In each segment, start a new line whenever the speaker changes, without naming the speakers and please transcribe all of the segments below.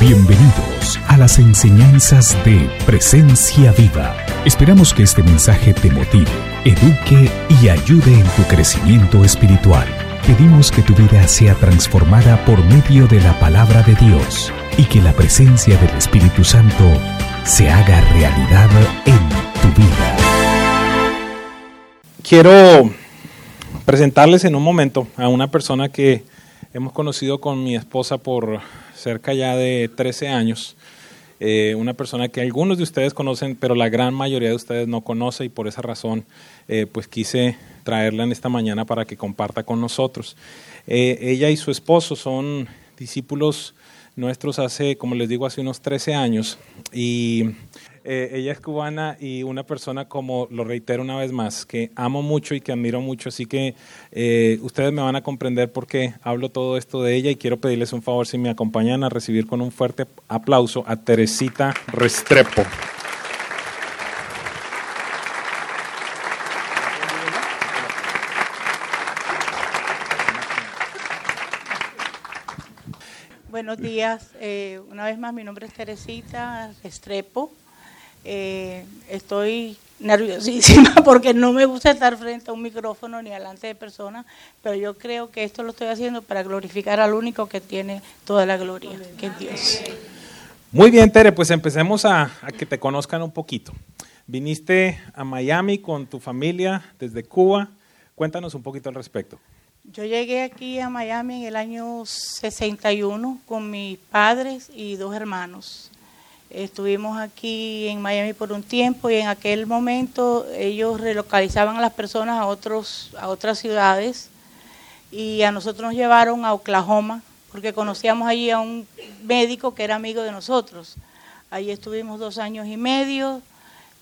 Bienvenidos a las enseñanzas de Presencia Viva. Esperamos que este mensaje te motive, eduque y ayude en tu crecimiento espiritual. Pedimos que tu vida sea transformada por medio de la palabra de Dios y que la presencia del Espíritu Santo se haga realidad en tu vida.
Quiero presentarles en un momento a una persona que hemos conocido con mi esposa por cerca ya de 13 años. Eh, una persona que algunos de ustedes conocen, pero la gran mayoría de ustedes no conoce y por esa razón eh, pues quise traerla en esta mañana para que comparta con nosotros. Eh, ella y su esposo son discípulos nuestros hace, como les digo, hace unos 13 años y eh, ella es cubana y una persona, como lo reitero una vez más, que amo mucho y que admiro mucho, así que eh, ustedes me van a comprender por qué hablo todo esto de ella y quiero pedirles un favor si me acompañan a recibir con un fuerte aplauso a Teresita Restrepo.
Buenos días. Eh, una vez más, mi nombre es Teresita Restrepo. Eh, estoy nerviosísima porque no me gusta estar frente a un micrófono ni delante de personas, pero yo creo que esto lo estoy haciendo para glorificar al único que tiene toda la gloria, que es Dios.
Muy bien, Tere, pues empecemos a, a que te conozcan un poquito. Viniste a Miami con tu familia desde Cuba. Cuéntanos un poquito al respecto.
Yo llegué aquí a Miami en el año 61 con mis padres y dos hermanos. Estuvimos aquí en Miami por un tiempo y en aquel momento ellos relocalizaban a las personas a, otros, a otras ciudades y a nosotros nos llevaron a Oklahoma porque conocíamos allí a un médico que era amigo de nosotros. Allí estuvimos dos años y medio.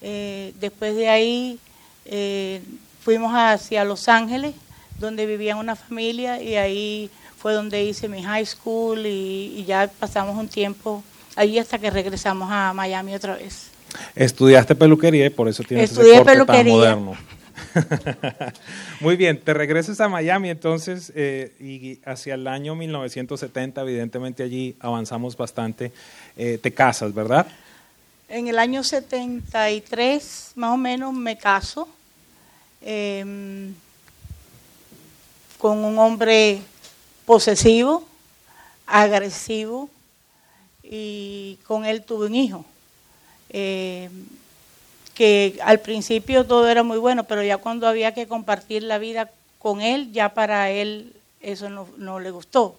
Eh, después de ahí eh, fuimos hacia Los Ángeles, donde vivía una familia y ahí fue donde hice mi high school y, y ya pasamos un tiempo allí hasta que regresamos a Miami otra vez.
Estudiaste peluquería y por eso tienes
Estudié
ese corte tan moderno. Muy bien, te regresas a Miami entonces eh, y hacia el año 1970, evidentemente allí avanzamos bastante. Eh, te casas, ¿verdad?
En el año 73, más o menos, me caso eh, con un hombre posesivo, agresivo, y con él tuve un hijo. Eh, que al principio todo era muy bueno, pero ya cuando había que compartir la vida con él, ya para él eso no, no le gustó.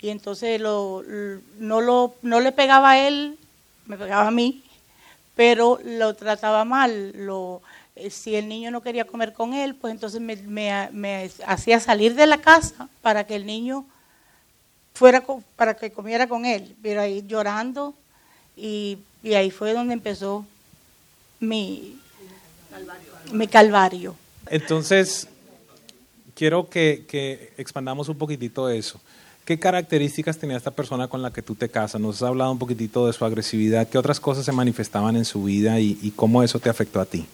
Y entonces lo, no, lo, no le pegaba a él, me pegaba a mí, pero lo trataba mal. Lo, eh, si el niño no quería comer con él, pues entonces me, me- me hacía salir de la casa para que el niño fuera para que comiera con él, pero ahí llorando y, ahí fue donde empezó mi mi calvario.
Entonces, quiero que, que expandamos un poquitito eso. ¿Qué características tenía esta persona con la que tú te casas? Nos has hablado un poquitito de su agresividad. ¿Qué otras cosas se manifestaban en su vida y cómo eso te afectó a ti?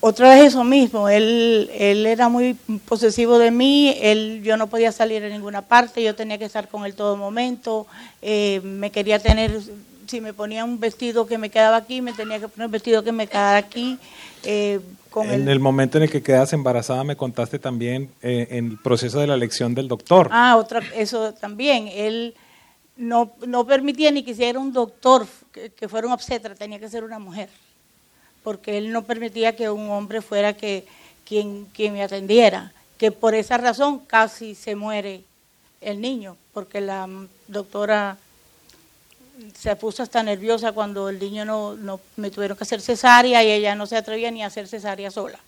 Otra vez eso mismo, él, él era muy posesivo de mí, él, yo no podía salir a ninguna parte, yo tenía que estar con él todo momento, eh, me quería tener, si me ponía un vestido que me quedaba aquí, me tenía que poner un vestido que me quedara aquí. eh, con
En
el-
el momento en el que quedas embarazada me contaste también eh, en el proceso de la elección del doctor.
Ah, otra, eso también, él no, no permitía ni que hiciera un doctor, que, que fuera un obstetra, tenía que ser una mujer, porque él no permitía que un hombre fuera que, quien, quien me atendiera, que por esa razón casi se muere el niño, porque la doctora se puso hasta nerviosa cuando el niño no, no me tuvieron que hacer cesárea y ella no se atrevía ni a hacer cesárea sola.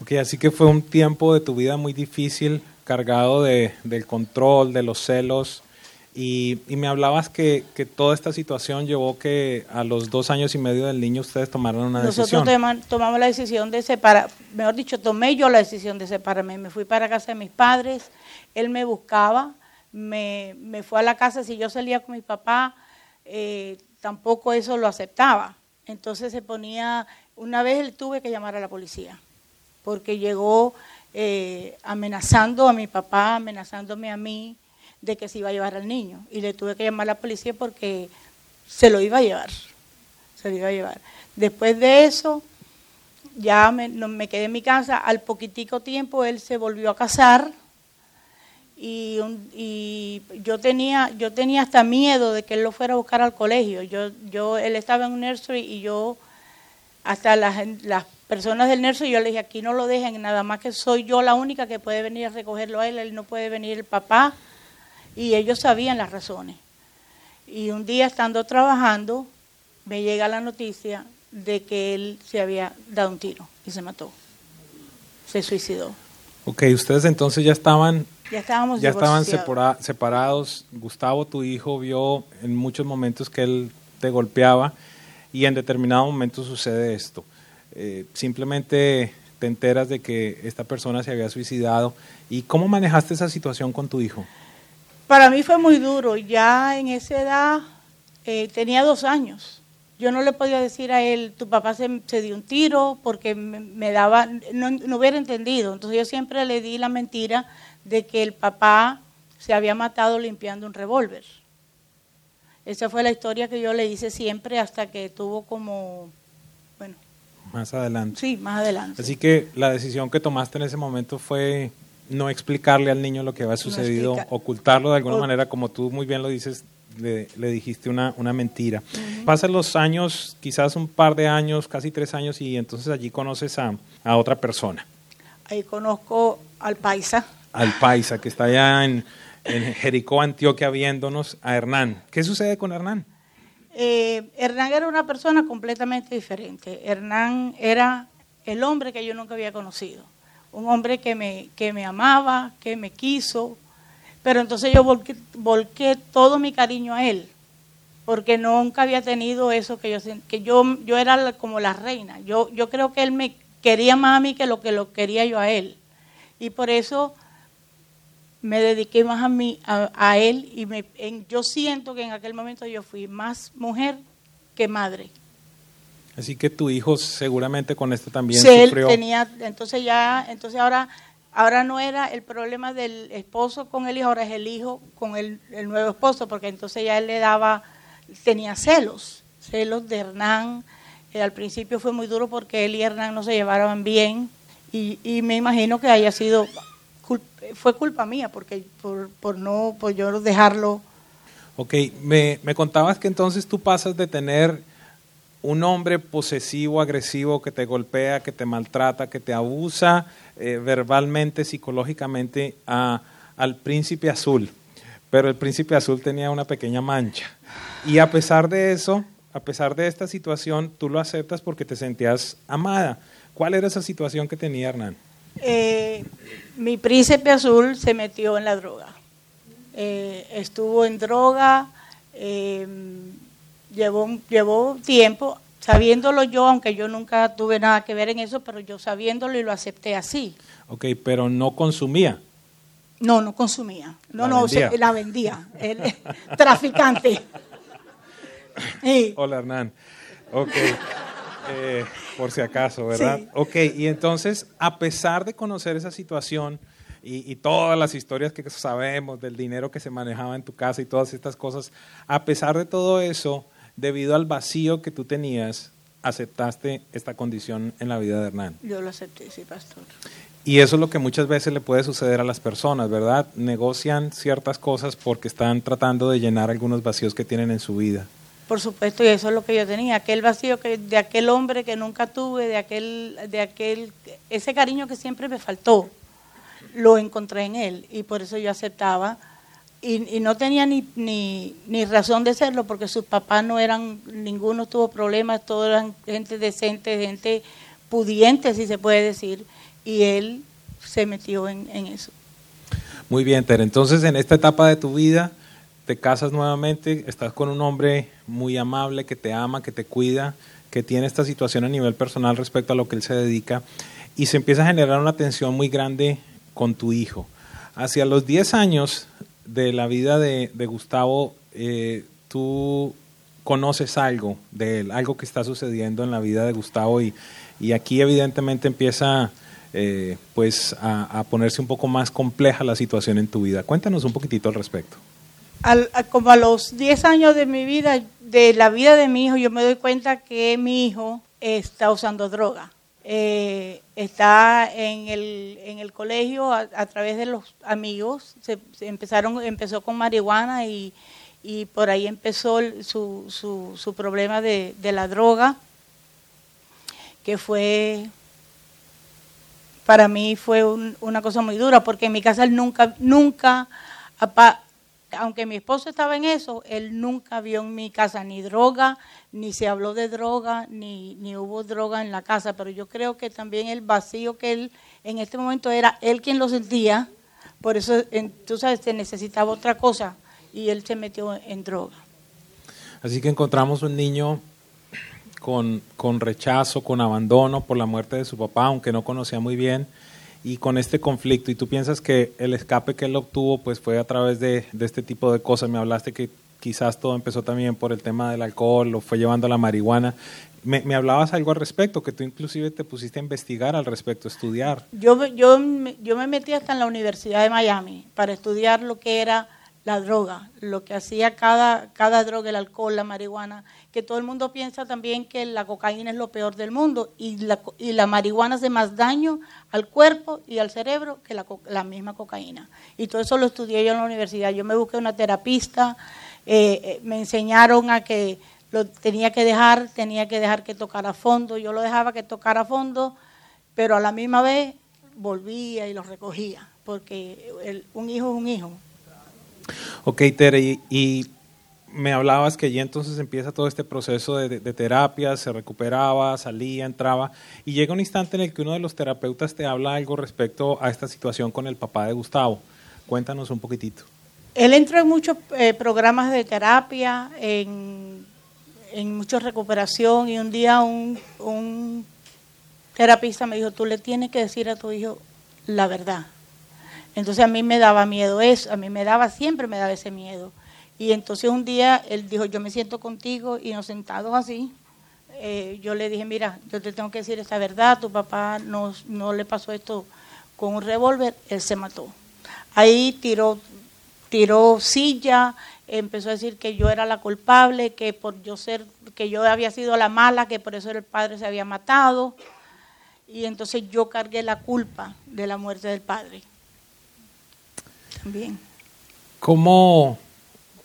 Ok, así que fue un tiempo de tu vida muy difícil, cargado de, del control, de los celos. Y, y me hablabas que, que toda esta situación llevó que a los dos años y medio del niño ustedes tomaran una
Nosotros
decisión.
toma- tomamos la decisión de separar, mejor dicho, tomé yo la decisión de separarme. Me fui para casa de mis padres, él me buscaba, me, me fue a la casa, si yo salía con mi papá, eh, tampoco eso lo aceptaba. Entonces se ponía, una vez él tuve que llamar a la policía, porque llegó eh, amenazando a mi papá, amenazándome a mí, de que se iba a llevar al niño. Y le tuve que llamar a la policía porque se lo iba a llevar. Se lo iba a llevar. Después de eso, ya me, me quedé en mi casa. Al poquitico tiempo él se volvió a casar y, y, yo tenía yo tenía hasta miedo de que él lo fuera a buscar al colegio. Yo yo él estaba en un nursery y yo hasta las, las personas del nursery yo le dije aquí no lo dejen nada más que soy yo la única que puede venir a recogerlo a él, él no puede venir el papá y ellos sabían las razones. Y un día estando trabajando me llega la noticia de que él se había dado un tiro y se mató. Se suicidó.
Ok, ustedes entonces ya estaban
ya estábamos
ya estaban separados. Gustavo, tu hijo, vio en muchos momentos que él te golpeaba y en determinado momento sucede esto. Eh, simplemente te enteras de que esta persona se había suicidado. ¿Y cómo manejaste esa situación con tu hijo?
Para mí fue muy duro. Ya en esa edad eh, tenía dos años. Yo no le podía decir a él, tu papá se, dio un tiro porque me, daba, no, no, hubiera entendido. Entonces yo siempre le di la mentira de que el papá se había matado limpiando un revólver. Esa fue la historia que yo le hice siempre hasta que tuvo como, bueno.
Más adelante.
Sí, más adelante.
Así que la decisión que tomaste en ese momento fue no explicarle al niño lo que había sucedido, ocultarlo de alguna manera, como tú muy bien lo dices, le, dijiste una, una mentira. Pasan los años, quizás un par de años, casi tres años, y entonces allí conoces a, a otra persona.
Ahí conozco al paisa,
al paisa que está allá en, Jericó, Antioquia, viéndonos, a Hernán. ¿Qué sucede con Hernán?
Eh, Hernán era una persona completamente diferente. Hernán era el hombre que yo nunca había conocido. Un hombre que me, que me amaba, que me quiso. Pero entonces yo volqué, todo mi cariño a él, porque nunca había tenido eso que yo que yo, yo era como la reina. Yo, yo creo que él me quería más a mí que lo que lo quería yo a él. Y por eso me dediqué más a mí, a, él, y me, yo siento que en aquel momento yo fui más mujer que madre.
Así que tu hijo seguramente con esto también
sí,
sufrió.
Él tenía, entonces ya, entonces ahora, ahora no era el problema del esposo con el hijo, ahora es el hijo con el, nuevo esposo, porque entonces ya él le daba, tenía celos, celos de Hernán. Eh, al principio fue muy duro porque él y Hernán no se llevaban bien, y, y me imagino que haya sido fue culpa mía porque por, por no por yo dejarlo.
Ok, me, me contabas que entonces tú pasas de tener un hombre posesivo, agresivo, que te golpea, que te maltrata, que te abusa eh, verbalmente, psicológicamente, a, al príncipe azul. Pero el príncipe azul tenía una pequeña mancha. Y a pesar de eso, a pesar de esta situación, tú lo aceptas porque te sentías amada. ¿Cuál era esa situación que tenía Hernán?
Eh, mi príncipe azul se metió en la droga. Eh, estuvo en droga, llevó, llevó tiempo, sabiéndolo yo, aunque yo nunca tuve nada que ver en eso, pero yo sabiéndolo y lo acepté así.
Ok, pero no consumía.
No, no consumía. No, no, la vendía. El, traficante.
Hola, Hernán. Ok. Eh, por si acaso, ¿verdad? Ok, y entonces, a pesar de conocer esa situación y, todas las historias que sabemos del dinero que se manejaba en tu casa y todas estas cosas, a pesar de todo eso, debido al vacío que tú tenías, aceptaste esta condición en la vida de Hernán.
Yo lo acepté, sí, pastor.
Y eso es lo que muchas veces le puede suceder a las personas, ¿verdad? Negocian ciertas cosas porque están tratando de llenar algunos vacíos que tienen en su vida.
Por supuesto, y eso es lo que yo tenía, aquel vacío que de aquel hombre que nunca tuve, de aquel, de aquel, ese cariño que siempre me faltó, lo encontré en él y por eso yo aceptaba y, no tenía ni, ni, ni, razón de serlo porque sus papás no eran, ninguno tuvo problemas, todos eran gente decente, gente pudiente, si se puede decir, y él se metió en, en eso.
Muy bien, Ter. Entonces, en esta etapa de tu vida, te casas nuevamente, estás con un hombre muy amable que te ama, que te cuida, que tiene esta situación a nivel personal respecto a lo que él se dedica, y se empieza a generar una tensión muy grande con tu hijo. Hacia los 10 años de la vida de, Gustavo, eh, tú conoces algo de él, algo que está sucediendo en la vida de Gustavo, y, y aquí evidentemente empieza eh, pues a, ponerse un poco más compleja la situación en tu vida. Cuéntanos un poquitito al respecto.
como a los 10 años de mi vida, de la vida de mi hijo, yo me doy cuenta que mi hijo está usando droga. Eh, está en el, en el colegio a, través de los amigos, se, empezaron, empezó con marihuana y, y por ahí empezó su, su, su problema de, de, la droga, que fue, para mí fue una cosa muy dura, porque en mi casa nunca, nunca, aunque mi esposo estaba en eso, él nunca vio en mi casa ni droga, ni se habló de droga, ni, ni hubo droga en la casa, pero yo creo que también el vacío que él en este momento era él quien lo sentía, por eso tú sabes, se necesitaba otra cosa y él se metió en droga.
Así que encontramos un niño con, con rechazo, con abandono por la muerte de su papá, aunque no conocía muy bien y con este conflicto. Y tú piensas que el escape que él obtuvo pues fue a través de, este tipo de cosas. Me hablaste que quizás todo empezó también por el tema del alcohol, lo fue llevando a la marihuana. Me, me, hablabas algo al respecto, que tú inclusive te pusiste a investigar al respecto, a estudiar.
Yo, yo, yo me metí hasta en la Universidad de Miami para estudiar lo que era la droga, lo que hacía cada, cada droga, el alcohol, la marihuana, que todo el mundo piensa también que la cocaína es lo peor del mundo y la, y la marihuana hace más daño al cuerpo y al cerebro que la, la, misma cocaína. Y todo eso lo estudié yo en la universidad. Yo me busqué una terapista, eh, eh, me enseñaron a que lo tenía que dejar, tenía que dejar que tocara fondo, yo lo dejaba que tocara fondo, pero a la misma vez volvía y lo recogía, porque un hijo es un hijo.
Ok, Tere, y, me hablabas que ya entonces empieza todo este proceso de, terapia, se recuperaba, salía, entraba, y llega un instante en el que uno de los terapeutas te habla algo respecto a esta situación con el papá de Gustavo. Cuéntanos un poquitito.
Él entró en muchos eh, programas de terapia, en, en mucha recuperación, y un día un, un terapista me dijo, tú le tienes que decir a tu hijo la verdad. Entonces a mí me daba miedo eso, a mí me daba, siempre me daba ese miedo. Y entonces un día él dijo, yo me siento contigo y nos sentados así, eh, yo le dije, mira, yo te tengo que decir esta verdad, tu papá no, no le pasó esto con un revólver, él se mató. Ahí tiró, tiró silla, empezó a decir que yo era la culpable, que por yo ser, que yo había sido la mala, que por eso el padre se había matado. Y entonces yo cargué la culpa de la muerte del padre. Bien.
¿Cómo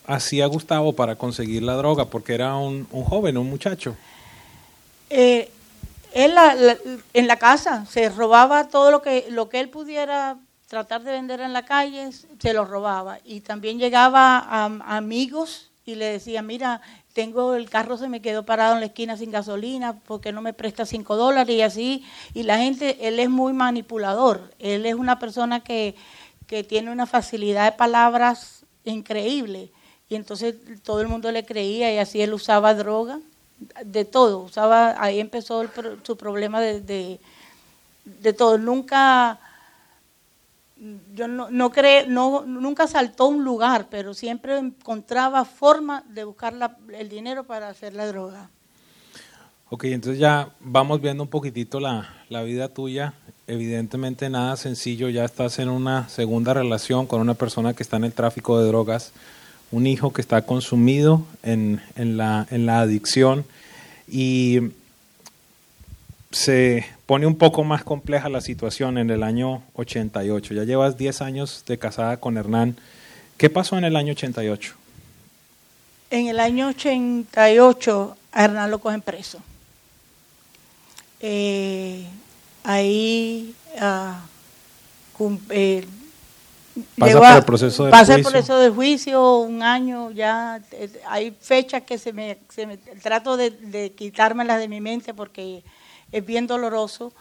hacía Gustavo para conseguir la droga? Porque era un, joven, un muchacho.
Eh, él en la casa se robaba todo lo que, lo que él pudiera tratar de vender en la calle, se lo robaba. Y también llegaba a, amigos y le decía, mira, tengo el carro se me quedó parado en la esquina sin gasolina, porque no me presta cinco dólares? Y así, y la gente, él es muy manipulador, él es una persona que que tiene una facilidad de palabras increíble. Y entonces todo el mundo le creía y así él usaba droga, de todo, usaba, ahí empezó su problema de, de, todo. Nunca, yo no, no, no nunca saltó un lugar, pero siempre encontraba forma de buscar el dinero para hacer la droga.
Ok, entonces ya vamos viendo un poquitito la, la vida tuya evidentemente nada sencillo, ya estás en una segunda relación con una persona que está en el tráfico de drogas, un hijo que está consumido en, la, en la adicción y se pone un poco más compleja la situación en el año 88. Ya llevas 10 años de casada con Hernán. ¿Qué pasó en el año 88?
En el año 88 a Hernán lo cogen preso. Eh, ahí uh, eh,
pasa por el proceso de
pasa juicio. el proceso de juicio un año ya eh, hay fechas que se me, se me trato de, de, quitármelas de mi mente porque es bien doloroso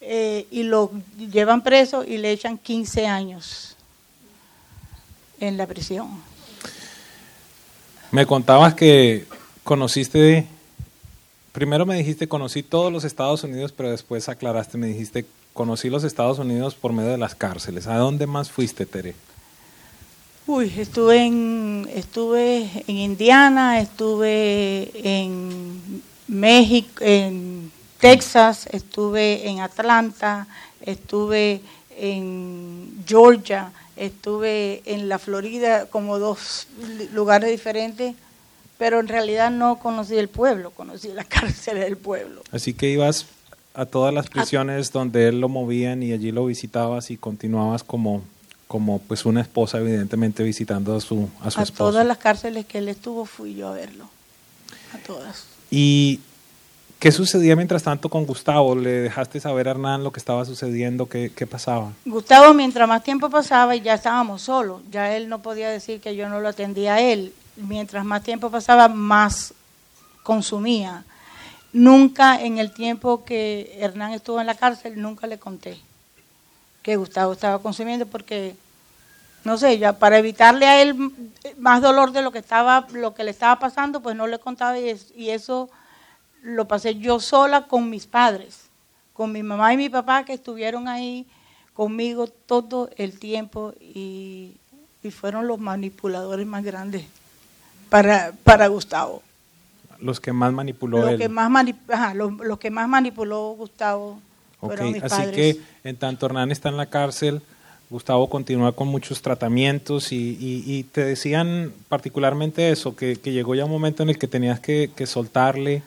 eh, y lo llevan preso y le echan 15 años en la prisión
me contabas que conociste primero me dijiste conocí todos los Estados Unidos, pero después aclaraste, me dijiste conocí los Estados Unidos por medio de las cárceles. ¿A dónde más fuiste, Tere?
Uy, estuve en, estuve en Indiana, estuve en México, en Texas, estuve en Atlanta, estuve en Georgia, estuve en la Florida, como dos lugares diferentes, pero en realidad no conocí el pueblo, conocí la cárcel del pueblo.
Así que ibas a todas las prisiones donde él lo movían y allí lo visitabas y continuabas como como pues una esposa evidentemente visitando a su a su
a
esposo.
todas las cárceles que él estuvo fui yo a verlo, a todas.
¿Y qué sucedía mientras tanto con Gustavo? ¿Le dejaste saber a Hernán lo que estaba sucediendo? ¿Qué, qué pasaba?
Gustavo, mientras más tiempo pasaba y ya estábamos solos, ya él no podía decir que yo no lo atendía a él. Mientras más tiempo pasaba, más consumía. Nunca en el tiempo que Hernán estuvo en la cárcel, nunca le conté que Gustavo estaba consumiendo porque no sé, ya para evitarle a él más dolor de lo que estaba lo que le estaba pasando, pues no le contaba y, es- y eso lo pasé yo sola con mis padres, con mi mamá y mi papá que estuvieron ahí conmigo todo el tiempo y fueron los manipuladores más grandes para, para Gustavo.
Los que más manipuló él.
que más mani- ajá, los, los que más manipuló Gustavo fueron mis
así
padres.
que en tanto Hernán está en la cárcel, Gustavo continúa con muchos tratamientos y, y- y te decían particularmente eso, que, que llegó ya un momento en el que tenías que, que soltarle.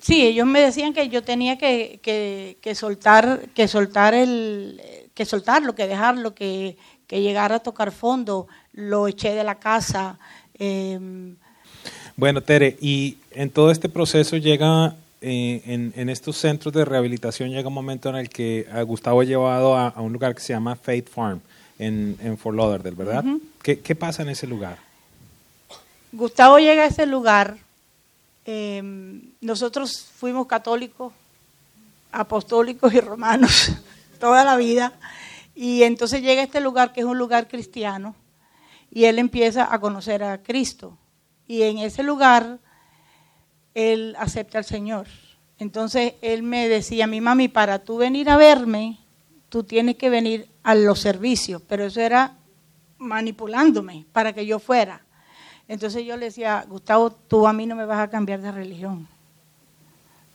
Sí, ellos me decían que yo tenía que, que, que soltar, que soltar el, que soltarlo, que dejarlo, que, que llegara a tocar fondo. Lo eché de la casa. Eh,
Bueno, Tere, y en todo este proceso llega, eh, en, en estos centros de rehabilitación, llega un momento en el que a Gustavo es llevado a, a un lugar que se llama Faith Farm en, en Fort Lauderdale, ¿verdad? ¿Qué, ¿Qué pasa en ese lugar?
Gustavo llega a ese lugar. eh, nosotros fuimos católicos, apostólicos y romanos toda la vida. Y entonces llega a este lugar que es un lugar cristiano y él empieza a conocer a Cristo. Y en ese lugar él acepta al Señor. Entonces él me decía, mi mami, para tú venir a verme, tú tienes que venir a los servicios. Pero eso era manipulándome para que yo fuera. Entonces yo le decía, Gustavo, tú a mí no me vas a cambiar de religión.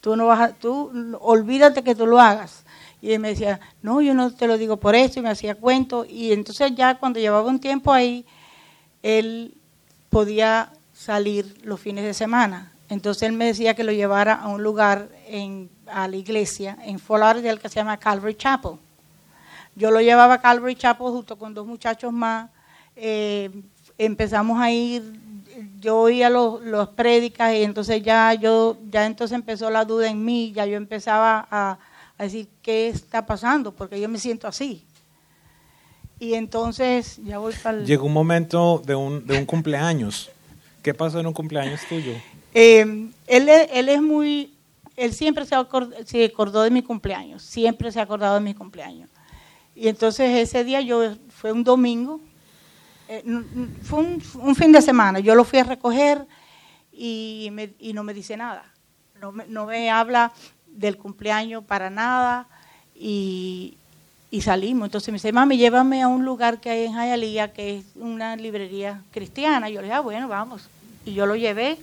Tú no vas a, tú olvídate que tú lo hagas. Y él me decía, no, yo no te lo digo por eso, y me hacía cuento. Y entonces ya cuando llevaba un tiempo ahí, él podía salir los fines de semana. Entonces él me decía que lo llevara a un lugar en, a la iglesia en Fort Lauderdale que se llama Calvary Chapel. Yo lo llevaba a Calvary Chapel junto con dos muchachos más. eh, empezamos a ir, yo oía los, los prédicas y entonces ya yo, ya entonces empezó la duda en mí, ya yo empezaba a, a decir qué está pasando, porque yo me siento así. Y entonces ya voy para el...
Llegó un momento de un, de un cumpleaños. ¿Qué pasó en un cumpleaños tuyo?
Eh, él, él es muy, él siempre se, acor- se acordó de mi cumpleaños, siempre se ha acordado de mi cumpleaños. Y entonces ese día yo, fue un domingo, eh, fue un, un fin de semana, yo lo fui a recoger y, me- y no me dice nada, no me, no me habla del cumpleaños para nada y, y salimos. Entonces me dice, mami, llévame a un lugar que hay en Hialeah que es una librería cristiana. Yo le dije, ah, bueno, vamos. Y yo lo llevé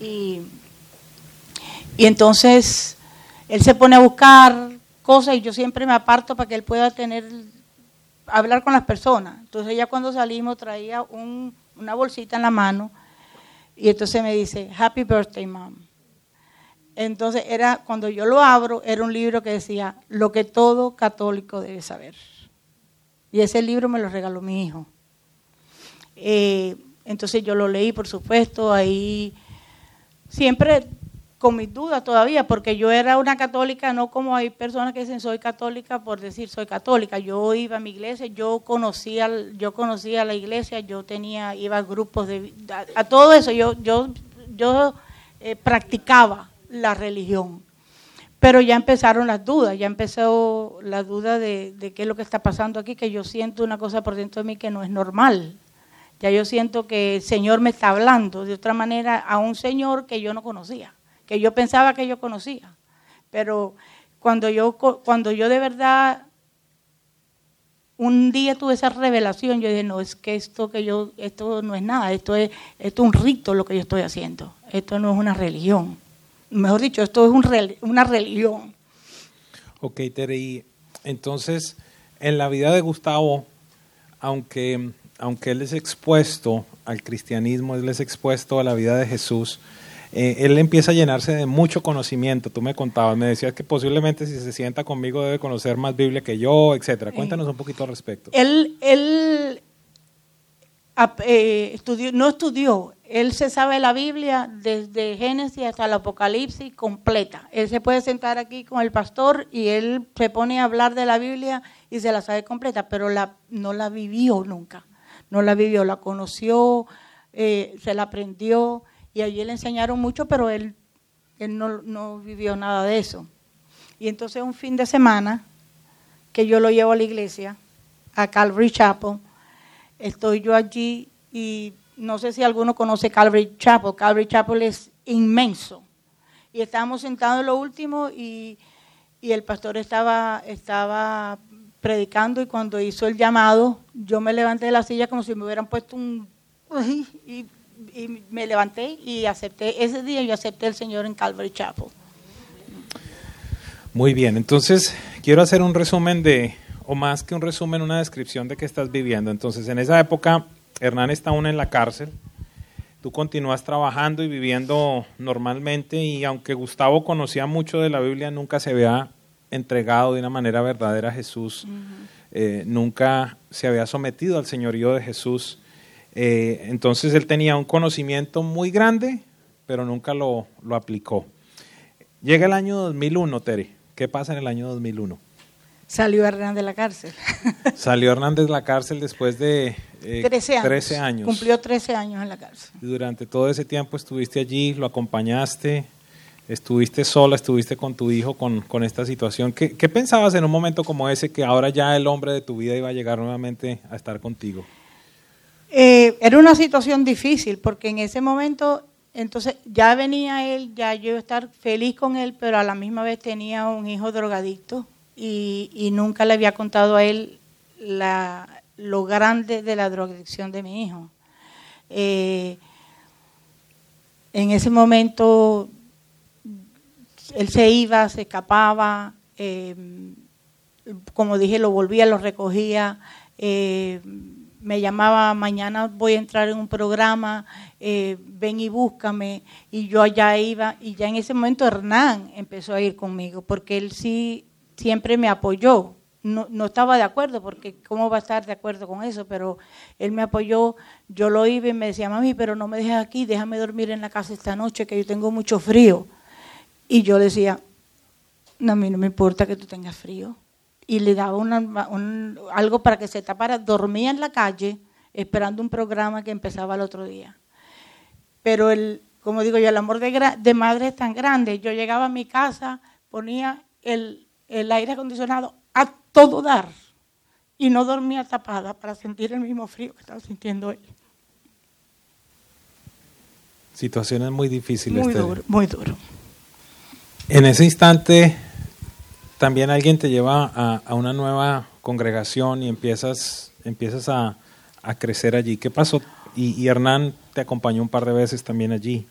y, y entonces él se pone a buscar cosas y yo siempre me aparto para que él pueda tener, hablar con las personas. Entonces ya cuando salimos traía un- una bolsita en la mano y entonces me dice, Happy Birthday, Mom. Entonces era, cuando yo lo abro, era un libro que decía, lo que todo católico debe saber. Y ese libro me lo regaló mi hijo. Eh, entonces yo lo leí, por supuesto, ahí siempre con mis dudas todavía, porque yo era una católica, no como hay personas que dicen soy católica por decir soy católica. Yo iba a mi iglesia, yo conocía, yo conocía la iglesia, yo tenía, iba a grupos de, a, todo eso, yo, yo, yo eh, practicaba la religión. Pero ya empezaron las dudas, ya empezó la duda de, de qué es lo que está pasando aquí, que yo siento una cosa por dentro de mí que no es normal. Ya yo siento que el Señor me está hablando de otra manera a un Señor que yo no conocía, que yo pensaba que yo conocía. Pero cuando yo, cuando yo de verdad un día tuve esa revelación, yo dije, no, es que esto que yo, esto no es nada, esto es, esto es un rito lo que yo estoy haciendo, esto no es una religión. Mejor dicho, esto es un una religión.
Ok, Tere, y entonces, en la vida de Gustavo, aunque, aunque él es expuesto al cristianismo, él es expuesto a la vida de Jesús, eh, él empieza a llenarse de mucho conocimiento. Tú me contabas, me decías que posiblemente si se sienta conmigo debe conocer más Biblia que yo, etcétera. Cuéntanos un poquito al respecto.
Él, él eh, estudió, no estudió, él se sabe la Biblia desde Génesis hasta el Apocalipsis completa. Él se puede sentar aquí con el pastor y él se pone a hablar de la Biblia y se la sabe completa, pero no la vivió nunca. No la vivió, la conoció, eh, se la aprendió y allí le enseñaron mucho, pero él, él no, no vivió nada de eso. Y entonces un fin de semana que yo lo llevo a la iglesia, a Calvary Chapel, estoy yo allí y no sé si alguno conoce Calvary Chapel. Calvary Chapel es inmenso. Y estábamos sentados en lo último y, el pastor estaba, estaba predicando y cuando hizo el llamado, yo me levanté de la silla como si me hubieran puesto un... Y, y me levanté y acepté, ese día yo acepté al Señor en Calvary Chapel.
Muy bien, entonces quiero hacer un resumen de, o más que un resumen, una descripción de qué estás viviendo. Entonces, en esa época, Hernán está aún en la cárcel. Tú continúas trabajando y viviendo normalmente y aunque Gustavo conocía mucho de la Biblia, nunca se había entregado de una manera verdadera a Jesús, eh, nunca se había sometido al señorío de Jesús. Eh, entonces él tenía un conocimiento muy grande, pero nunca lo, lo aplicó. Llega el año 2001, Terry. ¿Qué pasa en el año 2001?
Salió Hernández de la cárcel.
Salió Hernández de la cárcel después de
eh, 13, años. Cumplió 13 años en la cárcel.
durante todo ese tiempo estuviste allí, lo acompañaste, estuviste sola, estuviste con tu hijo con, con esta situación. ¿Qué, ¿Qué, pensabas en un momento como ese que ahora ya el hombre de tu vida iba a llegar nuevamente a estar contigo?
Eh, era una situación difícil porque en ese momento, entonces ya venía él, ya yo iba a estar feliz con él, pero a la misma vez tenía un hijo drogadicto y, nunca le había contado a él la, lo grande de la drogadicción de mi hijo. Eh, en ese momento él se iba, se escapaba, eh, como dije, lo volvía, lo recogía, eh, me llamaba, mañana voy a entrar en un programa, ven y búscame, y yo allá iba, y ya en ese momento Hernán empezó a ir conmigo, porque él sí siempre me apoyó. No, no, estaba de acuerdo, porque cómo va a estar de acuerdo con eso, pero él me apoyó, yo lo iba y me decía, mami, pero no me dejes aquí, déjame dormir en la casa esta noche, que yo tengo mucho frío. Y yo decía, no, a mí no me importa que tú tengas frío. Y le daba algo para que se tapara, dormía en la calle esperando un programa que empezaba el otro día. Pero el, como digo yo, el amor de, de madre es tan grande. Yo llegaba a mi casa, ponía el, aire acondicionado todo dar y no dormía tapada para sentir el mismo frío que estaba sintiendo él.
Situaciones muy difíciles.
Muy duro, muy duro.
En ese instante también alguien te lleva a, una nueva congregación y empiezas, empiezas a, crecer allí. ¿Qué pasó? Y, Hernán te acompañó un par de veces también allí.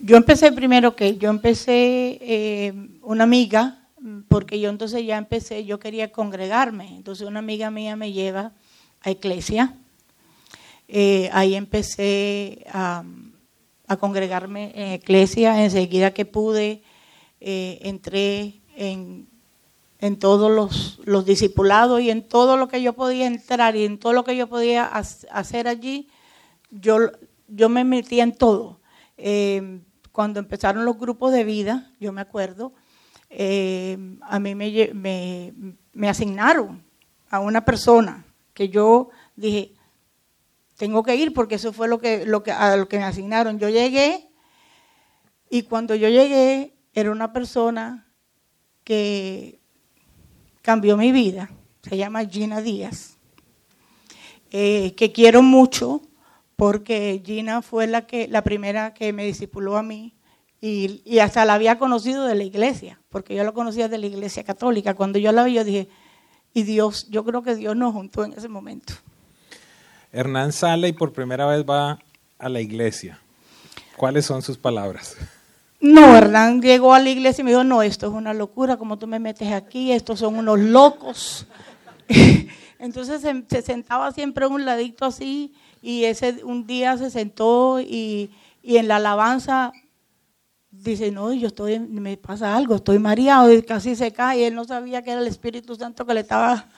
Yo empecé primero que yo empecé eh, una amiga porque yo entonces ya empecé, yo quería congregarme. Entonces una amiga mía me lleva a iglesia. Eh, ahí empecé a, congregarme en iglesia. Enseguida que pude, eh, entré en, todos los, los, discipulados y en todo lo que yo podía entrar y en todo lo que yo podía hacer allí, yo, yo me metí en todo. Eh, cuando empezaron los grupos de vida, yo me acuerdo, eh, a mí me, asignaron a una persona que yo dije, tengo que ir porque eso fue lo que, lo que, a lo que me asignaron. Yo llegué y cuando yo llegué era una persona que cambió mi vida, se llama Gina Díaz, eh, que quiero mucho porque Gina fue la, que, la primera que me discipuló a mí y, hasta la había conocido de la iglesia, porque yo la conocía de la iglesia católica. Cuando yo la vi, yo dije, y Dios, yo creo que Dios nos juntó en ese momento.
Hernán sale y por primera vez va a la iglesia. ¿Cuáles son sus palabras?
No, Hernán llegó a la iglesia y me dijo, no, esto es una locura, como tú me metes aquí, estos son unos locos. Entonces se, sentaba siempre un ladito así y ese un día se sentó y, y en la alabanza dice, no, yo estoy, me pasa algo, estoy mareado casi se cae. Él no sabía que era el Espíritu Santo que le estaba,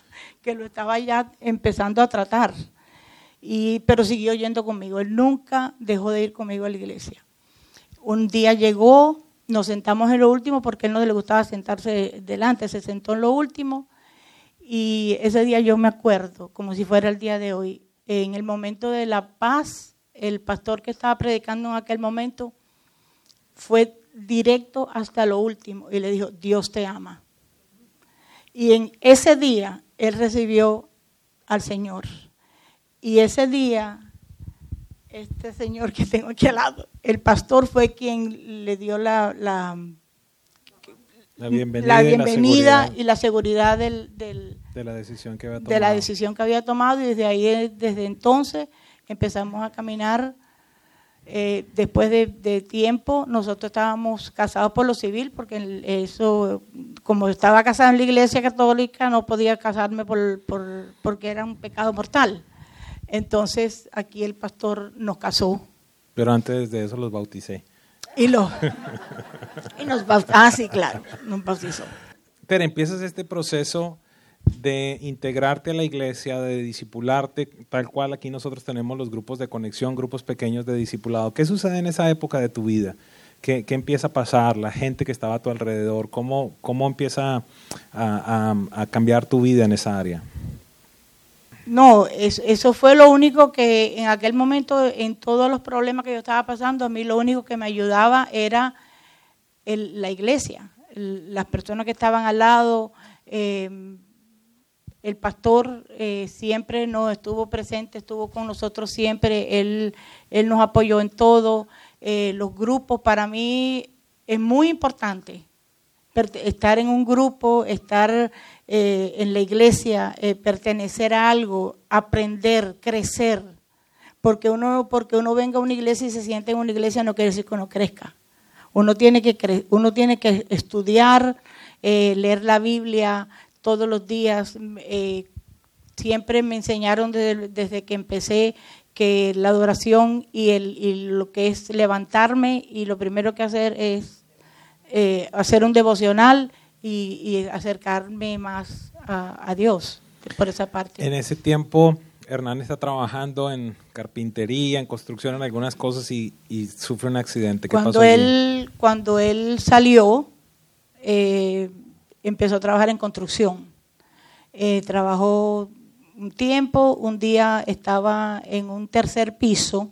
que lo estaba ya empezando a tratar. Y, pero siguió yendo conmigo. Él nunca dejó de ir conmigo a la iglesia. Un día llegó, nos sentamos en lo último porque él no le gustaba sentarse delante, se sentó en lo último y ese día yo me acuerdo, como si fuera el día de hoy, en el momento de la paz, el pastor que estaba predicando en aquel momento fue directo hasta lo último y le dijo, Dios te ama. Y en ese día él recibió al Señor. Y ese día este señor que tengo aquí al lado, el pastor fue quien le dio la, la, bienvenida, y, la seguridad del,
de la decisión que había
tomado. De la decisión que había tomado y desde ahí, desde entonces, empezamos a caminar. Eh, después de, tiempo, nosotros estábamos casados por lo civil, porque eso, como estaba casado en la iglesia católica, no podía casarme por, por, porque era un pecado mortal. Entonces aquí el pastor nos casó.
Pero antes de eso los bauticé.
Y, lo, y nos bautizó. Ah, sí, claro, nos bautizó.
Pero empiezas este proceso de integrarte a la iglesia, de discipularte, tal cual aquí nosotros tenemos los grupos de conexión, grupos pequeños de discipulado. ¿Qué sucede en esa época de tu vida? ¿Qué, empieza a pasar? La gente que estaba a tu alrededor, ¿cómo, cómo empieza a cambiar tu vida en esa área?
No, eso fue lo único que en aquel momento, en todos los problemas que yo estaba pasando, a mí lo único que me ayudaba era la iglesia, las personas que estaban al lado. Em, el pastor eh, siempre nos estuvo presente, estuvo con nosotros siempre, él, él nos apoyó en todo. Eh, los grupos para mí es muy importante estar en un grupo, estar eh, en la iglesia, pertenecer a algo, aprender, crecer. Porque uno, porque uno venga a una iglesia y se siente en una iglesia no quiere decir que uno crezca. Uno tiene que, uno tiene que estudiar, leer la Biblia todos los días. siempre me enseñaron desde, desde, que empecé que la adoración y, el, y lo que es levantarme y lo primero que hacer es eh, hacer un devocional y, acercarme más a, Dios por esa parte.
En ese tiempo, Hernán está trabajando en carpintería, en construcción, en algunas cosas y, sufre un accidente.
¿Qué cuando, él, cuando él salió, eh, empezó a trabajar en construcción. Eh, trabajó un tiempo, un día estaba en un tercer piso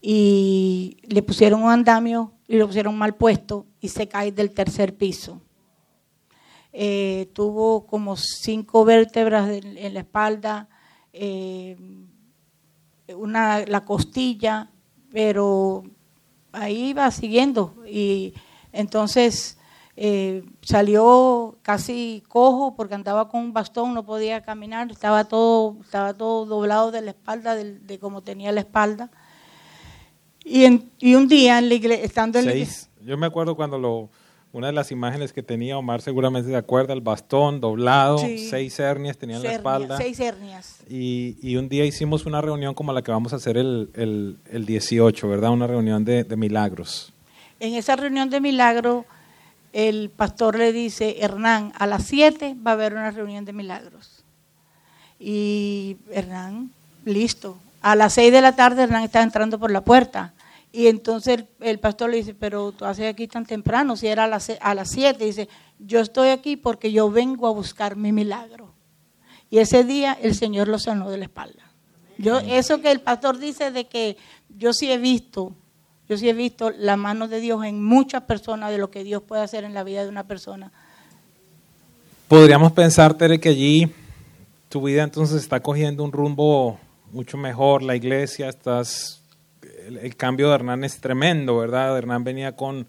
y le pusieron un andamio y lo pusieron mal puesto y se cae del tercer piso. Eh, tuvo como cinco vértebras en, la espalda, eh, una, la costilla, pero ahí iba siguiendo y entonces eh, salió casi cojo porque andaba con un bastón, no podía caminar, estaba todo, estaba todo doblado de la espalda, de, de como tenía la espalda. Y, un día, en la iglesia, estando en la iglesia,
Yo me acuerdo cuando lo, una de las imágenes que tenía, Omar seguramente se acuerda, el bastón doblado, seis hernias tenía en la espalda.
Seis hernias.
Y, y, un día hicimos una reunión como la que vamos a hacer el, el, el 18, ¿verdad? Una reunión de, de, milagros.
En esa reunión de milagros, el pastor le dice, Hernán, a las 7 va a haber una reunión de milagros. Y Hernán, listo, a las seis de la tarde Hernán estaba entrando por la puerta. Y entonces el, pastor le dice, pero tú haces aquí tan temprano, si era a las, a las siete. Dice, yo estoy aquí porque yo vengo a buscar mi milagro. Y ese día el Señor lo sanó de la espalda. Yo, eso que el pastor dice de que yo sí he visto, yo sí he visto la mano de Dios en muchas personas, de lo que Dios puede hacer en la vida de una persona.
Podríamos pensar, Tere, que allí tu vida entonces está cogiendo un rumbo mucho mejor, la iglesia, estás, el, cambio de Hernán es tremendo, ¿verdad? Hernán venía con,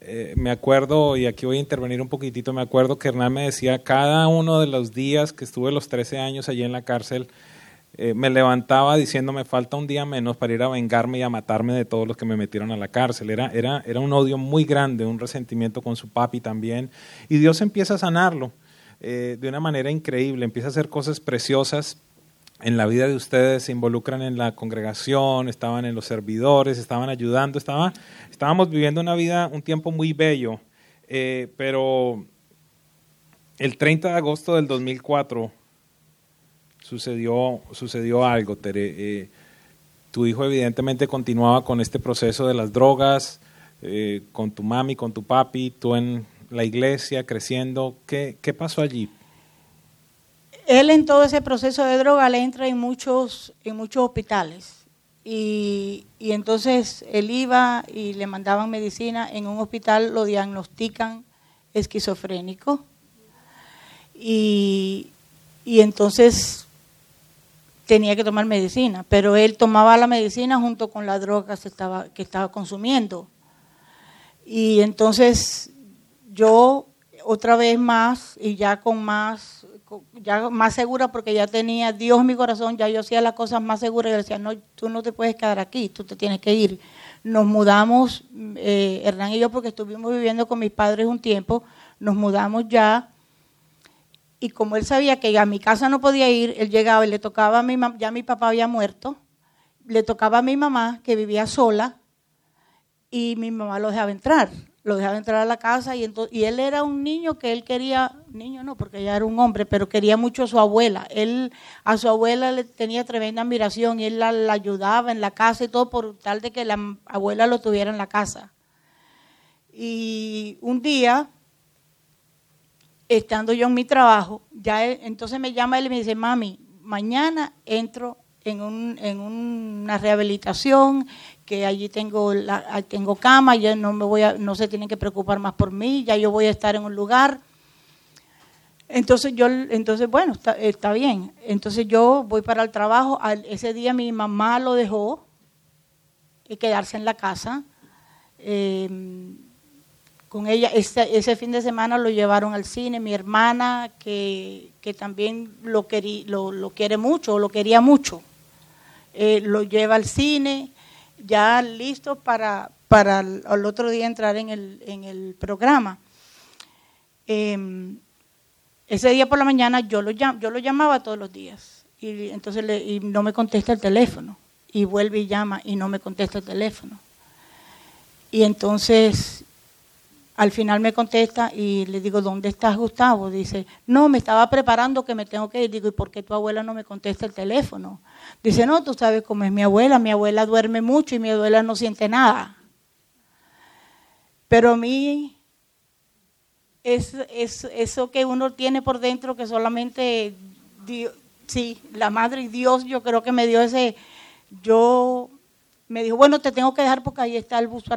eh, me acuerdo, y aquí voy a intervenir un poquitito, me acuerdo que Hernán me decía, cada uno de los días que estuve los 13 años allí en la cárcel, eh, me levantaba diciendo me falta un día menos para ir a vengarme y a matarme de todos los que me metieron a la cárcel. Era, era, era un odio muy grande, un resentimiento con su papi también. Y Dios empieza a sanarlo eh, de una manera increíble, empieza a hacer cosas preciosas en la vida de ustedes, se involucran en la congregación, estaban en los servidores, estaban ayudando, estaba, estábamos viviendo una vida, un tiempo muy bello, eh, pero el 30 de agosto del 2004 sucedió, sucedió algo, Tere. Eh, tu hijo evidentemente continuaba con este proceso de las drogas, eh, con tu mami, con tu papi, tú en la iglesia creciendo. ¿Qué, qué pasó allí?
Él en todo ese proceso de droga le entra en muchos, en muchos hospitales. Y, y, entonces él iba y le mandaban medicina. En un hospital lo diagnostican esquizofrénico. Y, y entonces tenía que tomar medicina, pero él tomaba la medicina junto con la droga que estaba, consumiendo. Y entonces yo otra vez más y ya con más ya más segura porque ya tenía Dios en mi corazón, ya yo hacía las cosas más seguras y decía, no, tú no te puedes quedar aquí, tú te tienes que ir. Nos mudamos, eh, Hernán y yo, porque estuvimos viviendo con mis padres un tiempo, nos mudamos ya y como él sabía que a mi casa no podía ir, él llegaba y le tocaba a mi mamá, ya mi papá había muerto, le tocaba a mi mamá que vivía sola y mi mamá lo dejaba entrar, lo dejaba entrar a la casa y, entonces, y él era un niño que él quería, niño no, porque ya era un hombre, pero quería mucho a su abuela. Él a su abuela le tenía tremenda admiración y él la, la ayudaba en la casa y todo por tal de que la abuela lo tuviera en la casa. Y un día estando yo en mi trabajo, ya entonces me llama él y me dice, mami, mañana entro en, un, en una rehabilitación, que allí tengo, la, tengo cama, ya no, me voy a, no se tienen que preocupar más por mí, ya yo voy a estar en un lugar. Entonces yo, entonces bueno, está, bien. Entonces yo voy para el trabajo. ese día mi mamá lo dejó y quedarse en la casa. Eh, con ella. Ese, ese, fin de semana lo llevaron al cine, mi hermana, que, que también lo, lo, lo, quiere mucho, lo quería mucho, eh, lo lleva al cine, ya listo para, para el, otro día entrar en el, en el programa. Eh, ese día por la mañana yo lo, yo lo llamaba todos los días y entonces y no me contesta el teléfono y vuelve y llama y no me contesta el teléfono. Y entonces al final me contesta y le digo, ¿dónde estás, Gustavo? Dice, no, me estaba preparando que me tengo que ir. Digo, ¿y por qué tu abuela no me contesta el teléfono? Dice, no, tú sabes cómo es mi abuela. Mi abuela duerme mucho y mi abuela no siente nada. Pero a mí, es, es eso que uno tiene por dentro que solamente, sí, la Madre y Dios, yo creo que me dio ese, yo me dijo, bueno, te tengo que dejar porque ahí está el bus a,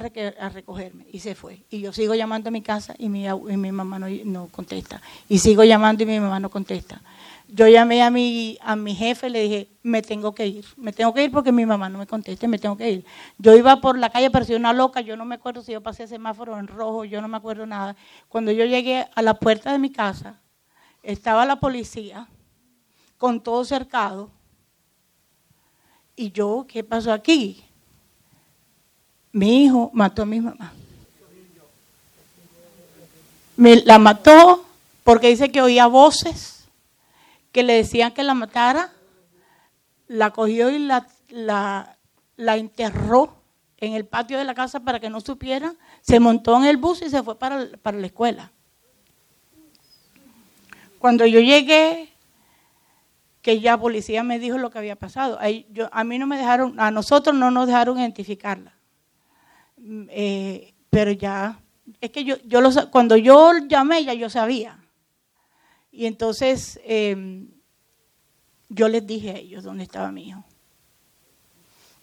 recogerme. Y se fue. Y yo sigo llamando a mi casa y mi, y mamá no, contesta. Y sigo llamando y mi mamá no contesta. Yo llamé a mi, a mi jefe, le dije, me tengo que ir. Me tengo que ir porque mi mamá no me contesta, me tengo que ir. Yo iba por la calle, parecía una loca, yo no me acuerdo si yo pasé el semáforo en rojo, yo no me acuerdo nada. Cuando yo llegué a la puerta de mi casa, estaba la policía con todo cercado. Y yo, ¿qué pasó aquí? Mi hijo mató a mi mamá. Me la mató porque dice que oía voces que le decían que la matara. La cogió y la, la, la enterró en el patio de la casa para que no supiera. Se montó en el bus y se fue para, para la escuela. Cuando yo llegué, que ya policía me dijo lo que había pasado. yo, a mí no me dejaron, a nosotros no nos dejaron identificarla. Eh, pero ya, es que yo, yo cuando yo llamé ya yo sabía. Y entonces eh, yo les dije a ellos dónde estaba mi hijo.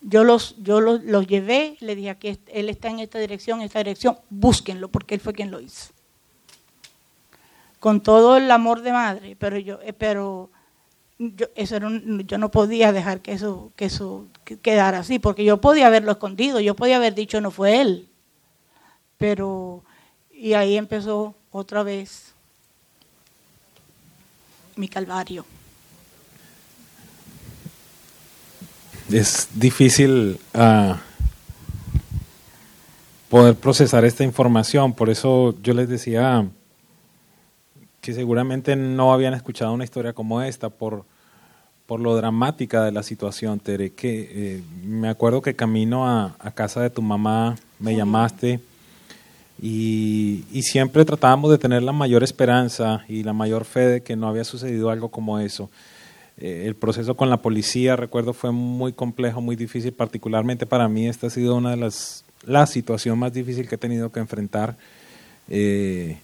Yo los, yo los, los llevé, le dije que él está en esta dirección, en esta dirección, búsquenlo, porque él fue quien lo hizo. Con todo el amor de madre, pero yo, eh, pero yo, eso yo no podía dejar que eso, que eso quedara así, porque yo podía haberlo escondido, yo podía haber dicho no fue él. Pero, y ahí empezó otra vez mi calvario.
es difícil uh, poder procesar esta información. Por eso yo les decía que seguramente no habían escuchado una historia como esta por, por lo dramática de la situación, Tere. Que, eh, me acuerdo que camino a, a, casa de tu mamá me llamaste y, y, siempre tratábamos de tener la mayor esperanza y la mayor fe de que no había sucedido algo como eso. Eh, el proceso con la policía, recuerdo, fue muy complejo, muy difícil, particularmente para mí esta ha sido una de las la situación más difícil que he tenido que enfrentar. Eh,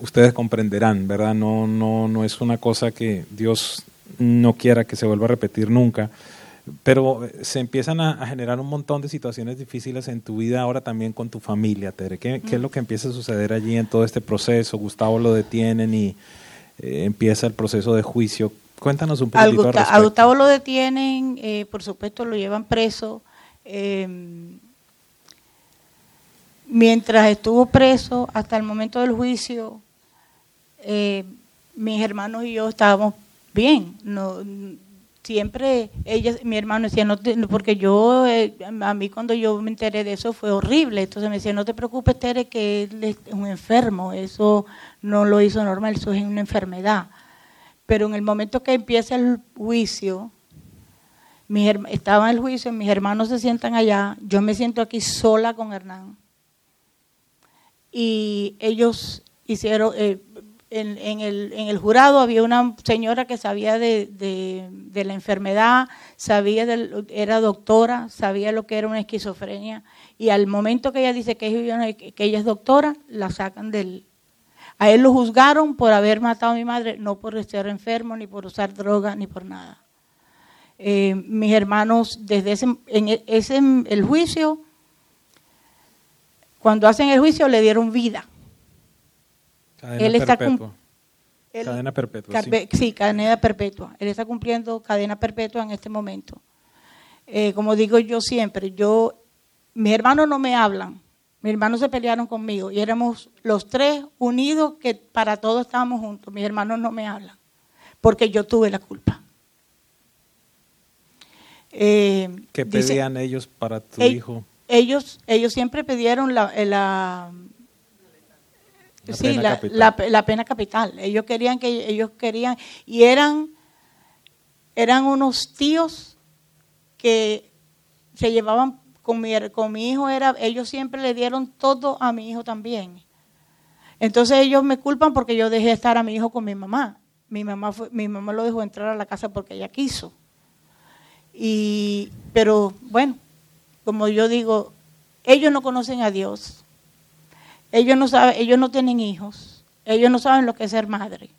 ustedes comprenderán, ¿verdad? No, no, no es una cosa que Dios no quiera que se vuelva a repetir nunca, pero se empiezan a, generar un montón de situaciones difíciles en tu vida ahora también con tu familia, Tere. ¿Qué, es lo que empieza a suceder allí en todo este proceso? Gustavo lo detienen y eh, empieza el proceso de juicio. Cuéntanos un poquito
al A Gustavo lo detienen, eh, por supuesto lo llevan preso. Eh, Mientras estuvo preso hasta el momento del juicio, eh, mis hermanos y yo estábamos bien. Siempre ella, mi hermano decía, no porque yo, eh, a mí cuando yo me enteré de eso fue horrible. Entonces me decía, no te preocupes, Tere, que él es un enfermo. Eso no lo hizo normal, eso es una enfermedad. Pero en el momento que empieza el juicio, estaba en el juicio, mis hermanos se sientan allá, yo me siento aquí sola con Hernán y ellos hicieron, eh, en, el, jurado había una señora que sabía de, la enfermedad, sabía era doctora, sabía lo que era una esquizofrenia, y al momento que ella dice que ella, que ella es doctora, la sacan del... A él lo juzgaron por haber matado a mi madre, no por estar enfermo, ni por usar droga, ni por nada. Eh, mis hermanos, desde ese, en ese, el juicio, cuando hacen el juicio le dieron vida.
Cadena Él perpetua. cadena perpetua.
sí. cadena perpetua. Él está cumpliendo cadena perpetua en este momento. Eh, como digo yo siempre, yo, mis hermanos no me hablan. Mis hermanos se pelearon conmigo y éramos los tres unidos que para todos estábamos juntos. Mis hermanos no me hablan porque yo tuve la culpa.
Eh, ¿Qué pedían ellos para tu hijo?
ellos, ellos siempre pidieron la, eh, la, sí, pena la, la, pena capital. Ellos querían que ellos querían y eran eran unos tíos que se llevaban con mi, con mi hijo era ellos siempre le dieron todo a mi hijo también. Entonces ellos me culpan porque yo dejé estar a mi hijo con mi mamá. Mi mamá fue, mi mamá lo dejó entrar a la casa porque ella quiso. Y pero bueno, como yo digo, ellos no conocen a Dios. Ellos no saben, ellos no tienen hijos. Ellos no saben lo que es ser madre.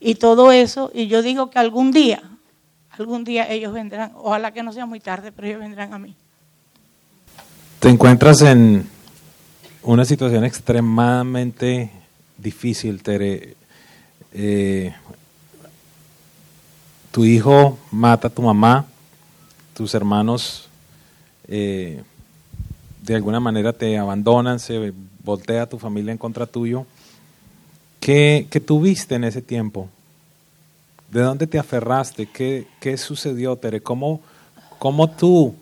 Y todo eso, y yo digo que algún día, algún día ellos vendrán, ojalá que no sea muy tarde, pero ellos vendrán a mí.
Te encuentras en una situación extremadamente difícil, Tere. Eh, tu hijo mata a tu mamá, tus hermanos eh, de alguna manera te abandonan, se voltea tu familia en contra tuyo. ¿Qué, tuviste en ese tiempo? ¿De dónde te aferraste? ¿Qué, qué sucedió, Tere? ¿Cómo, ¿Cómo, tú,